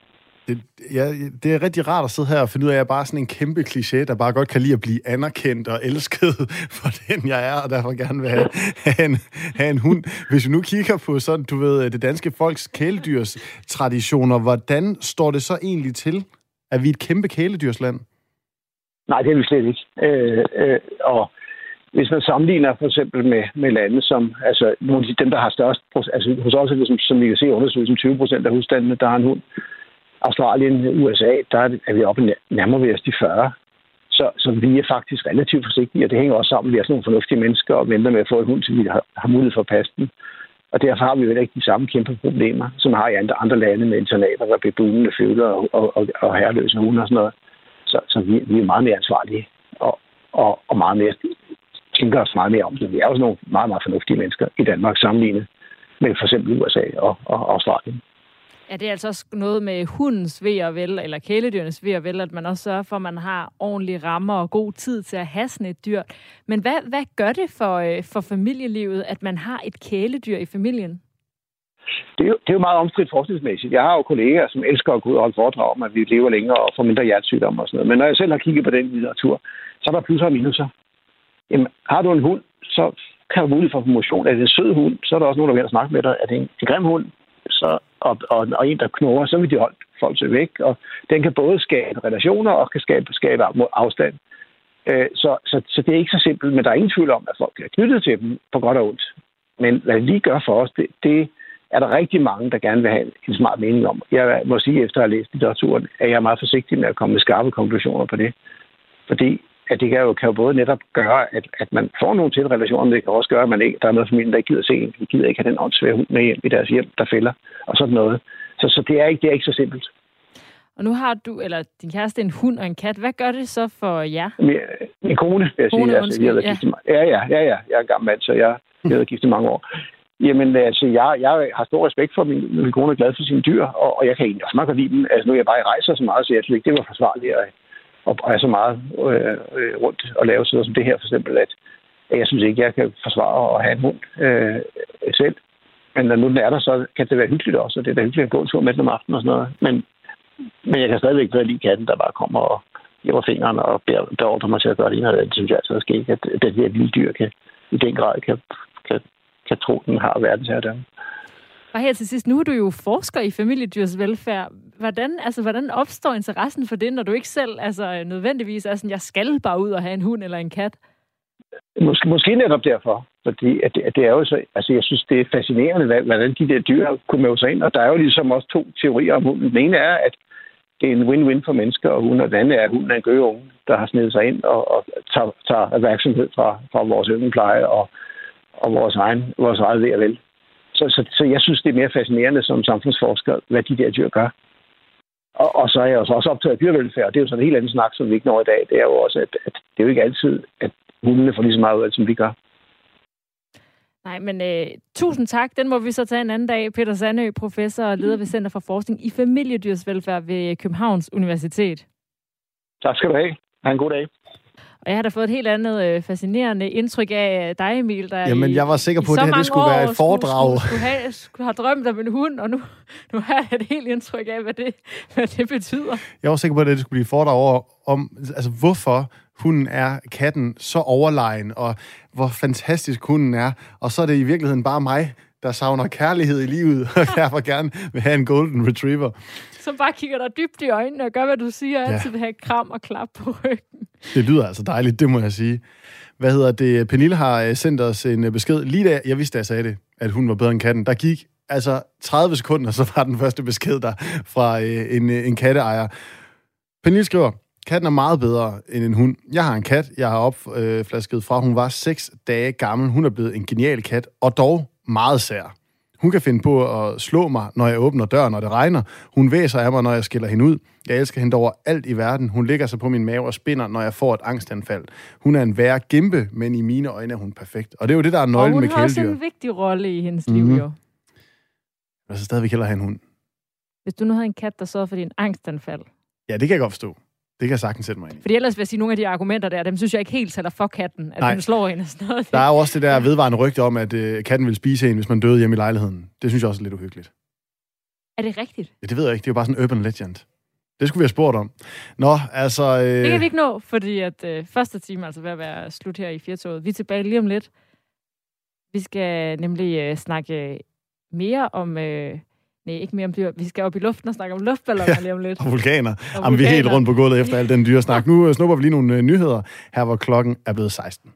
Det, ja, det er rigtig rart at sidde her og finde ud af, at jeg er bare sådan en kæmpe kliché, der bare godt kan lide at blive anerkendt og elsket for den, jeg er, og derfor gerne vil have, have, en, have en hund. Hvis vi nu kigger på sådan, du ved, det danske folks kæledyrs traditioner, hvordan står det så egentlig til? Er vi et kæmpe kæledyrsland? Nej, det er vi slet ikke. Øh, øh, og hvis man sammenligner for eksempel med, med lande som, altså nogle af dem, der har størst, altså hos os er det, som, som vi kan se undersøgelsen, 20 procent af husstandene, der har en hund. Australien, USA, der er vi oppe nærmere ved os de 40. Så, så vi er faktisk relativt forsigtige, og det hænger også sammen. Vi er sådan nogle fornuftige mennesker og venter med at få en hund, til vi har, har mulighed for at passe den. Og derfor har vi jo ikke de samme kæmpe problemer, som har i andre, andre lande med internater, der bliver buende føler og, og, og, og herreløse hunde og sådan noget. Så, så vi, vi er meget mere ansvarlige og, og, og meget mere, tænker os meget mere om det. Vi er jo sådan nogle meget, meget fornuftige mennesker i Danmark sammenlignet med for eksempel USA og, og Australien. Ja, det er altså også noget med hundens ved og vel, eller kæledyrenes ved og vel, at man også sørger for, at man har ordentlige rammer og god tid til at have sådan et dyr. Men hvad, hvad gør det for, øh, for familielivet, at man har et kæledyr i familien? Det er, jo, det er jo meget omstridt forskningsmæssigt. Jeg har jo kolleger, som elsker at gå ud og holde foredrag om, at vi lever længere og får mindre hjertesygdomme og sådan noget. Men når jeg selv har kigget på den litteratur, så er der plusser og minuser. Jamen, har du en hund, så kan du mulighed for motion. Er det en sød hund, så er der også nogen, der vil snakke med dig. Er det en, en grim hund, så, og, og, og en, der knurrer, så vil de holde folk til væk. Og den kan både skabe relationer og kan skabe, skabe afstand. Øh, så, så, så det er ikke så simpelt, men der er ingen tvivl om, at folk er knyttet til dem på godt og ondt. Men hvad det lige gør for os, det, det er der rigtig mange, der gerne vil have en smart mening om. Jeg må sige, efter at have læst litteraturen, at jeg er meget forsigtig med at komme med skarpe konklusioner på det. Fordi at det kan jo, kan jo både netop gøre, at, at man får nogle til relationer, men det kan også gøre, at man ikke, der er noget familien, der ikke gider se en. De gider ikke have den åndssvære hund med hjem i deres hjem, der fælder, og sådan noget. Så, så det, er ikke, det er ikke så simpelt. Og nu har du, eller din kæreste, en hund og en kat. Hvad gør det så for jer? Min, min kone, vil jeg kone, sige. Altså, jeg ja. ja, ja, ja, ja. Jeg er gammel mand, så jeg, jeg har gift i mange år. Jamen, altså, jeg, jeg har stor respekt for min, min kone er glad for sine dyr, og, og jeg kan egentlig også meget godt lide dem. Altså, nu er jeg bare rejser så meget, så jeg synes ikke, det var forsvarligt at, og er så meget øh, øh rundt og lave sådan som det her, for eksempel, at, at jeg synes ikke, jeg kan forsvare at have en hund øh, selv. Men når nu den er der, så kan det være hyggeligt også, og det er da hyggeligt at gå en tur med den om aftenen og sådan noget. Men, men jeg kan stadigvæk bedre lide katten, der bare kommer og giver fingrene og beordrer mig til at gøre det ene eller andet. synes jeg altså ske, at det her lille dyr kan, i den grad kan, kan kan tro, den har verdensherredømme. Og her til sidst, nu er du jo forsker i familiedyrs velfærd. Hvordan, altså, hvordan opstår interessen for det, når du ikke selv altså, nødvendigvis er sådan, jeg skal bare ud og have en hund eller en kat? Måske, måske netop derfor. Fordi at det, at det er jo så, altså jeg synes, det er fascinerende, hvordan de der dyr kunne møde sig ind. Og der er jo ligesom også to teorier om hunden. Den ene er, at det er en win-win for mennesker og hunden, og den anden er, at hunden er en gøgeunge, der har snedet sig ind og, og tager, tager opmærksomhed fra, fra vores ynglepleje og, og vores, egen, vores eget ved og vel. Så, så, så jeg synes, det er mere fascinerende som samfundsforsker, hvad de der dyr gør. Og, og så er jeg også optaget af dyrevelfærd, og det er jo sådan en helt anden snak, som vi ikke når i dag. Det er jo også, at, at det er jo ikke altid, at hundene får lige så meget ud af, som vi gør. Nej, men øh, tusind tak. Den må vi så tage en anden dag. Peter Sandø, professor og leder ved Center for Forskning i Familiedyrsvelfærd ved Københavns Universitet. Tak skal du have. Ha' en god dag. Og jeg har da fået et helt andet øh, fascinerende indtryk af dig, Emil, der Jamen, i, jeg var sikker på, at det her det skulle være et foredrag. Skulle, skulle, have, skulle have drømt om en hund, og nu, nu har jeg et helt indtryk af, hvad det, hvad det betyder. Jeg var sikker på, at det skulle blive et foredrag over, om, altså, hvorfor hunden er katten så overlegen, og hvor fantastisk hunden er. Og så er det i virkeligheden bare mig, der savner kærlighed i livet, og derfor gerne vil have en golden retriever. Som bare kigger dig dybt i øjnene og gør, hvad du siger, og ja. altid vil have kram og klap på ryggen. Det lyder altså dejligt, det må jeg sige. Hvad hedder det? Pernille har øh, sendt os en øh, besked. Lige da jeg vidste, at jeg sagde det, at hun var bedre end katten, der gik altså 30 sekunder, så var den første besked der fra øh, en, en katteejer. Pernille skriver, Katten er meget bedre end en hund. Jeg har en kat, jeg har opflasket fra, hun var 6 dage gammel. Hun er blevet en genial kat, og dog meget sær. Hun kan finde på at slå mig, når jeg åbner døren, når det regner. Hun væser af mig, når jeg skiller hende ud. Jeg elsker hende over alt i verden. Hun ligger sig på min mave og spinder, når jeg får et angstanfald. Hun er en værre gimpe, men i mine øjne er hun perfekt. Og det er jo det, der er nøglen med kæledyr. Og hun har også en vigtig rolle i hendes mm-hmm. liv, mhm. jo. Jeg så stadigvæk hellere have en hund. Hvis du nu havde en kat, der sørgede for din angstanfald. Ja, det kan jeg godt forstå. Det kan jeg sagtens sætte mig ind i. Fordi ellers vil jeg sige, at nogle af de argumenter der, dem synes jeg ikke helt taler for katten, at Nej. den slår hende sådan noget. Der er jo også det der vedvarende rygte om, at uh, katten vil spise en, hvis man døde hjemme i lejligheden. Det synes jeg også er lidt uhyggeligt. Er det rigtigt? Ja, det ved jeg ikke. Det er jo bare sådan en urban legend. Det skulle vi have spurgt om. Nå, altså... Øh... Det kan vi ikke nå, fordi at øh, første time altså ved at være slut her i Fjertoget. Vi er tilbage lige om lidt. Vi skal nemlig øh, snakke mere om øh, Nej, ikke mere om dyr. Vi skal op i luften og snakke om luftballoner ja, lige om lidt. og vulkaner. Og Jamen, vulkaner. vi er helt rundt på gulvet efter al den dyresnak. Nu snupper vi lige nogle nyheder, her hvor klokken er blevet 16.